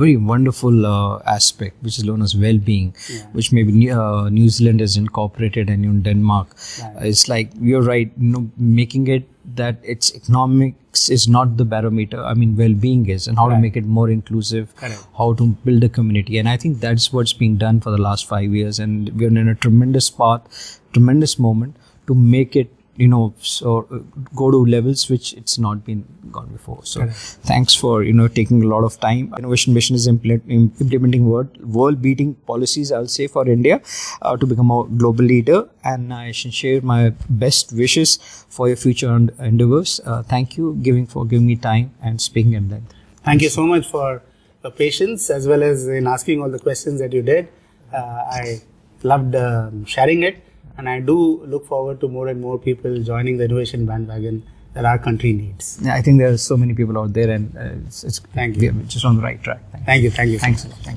[SPEAKER 1] very wonderful uh, aspect, which is known as well-being,
[SPEAKER 2] Yeah.
[SPEAKER 1] which maybe New, uh, New Zealand has incorporated and in Denmark.
[SPEAKER 2] Right.
[SPEAKER 1] It's like you're right, you know, making it that its economics is not the barometer. I mean, well-being is, and how to make it more inclusive,
[SPEAKER 2] Correct.
[SPEAKER 1] how to build a community, and I think that's what's being done for the last five years, and we're in a tremendous path, tremendous moment to make it you know so uh, go to levels which it's not been gone before. So
[SPEAKER 2] Correct.
[SPEAKER 1] thanks for you know taking a lot of time. Innovation mission is implement, implementing world world beating policies i'll say for india uh, to become a global leader. And i should share my best wishes for your future en- endeavors. Uh, thank you giving for giving me time and speaking at length.
[SPEAKER 2] Thank you so much for the patience as well as in asking all the questions that you did. Uh, I loved um, sharing it, and I do look forward to more and more people joining the innovation bandwagon that our country needs.
[SPEAKER 1] Yeah, i think there are so many people out there and uh, it's, it's
[SPEAKER 2] Thank you.
[SPEAKER 1] just on the right track Thank you.
[SPEAKER 2] Thank you. Thank you.
[SPEAKER 1] thanks a lot. Thank you.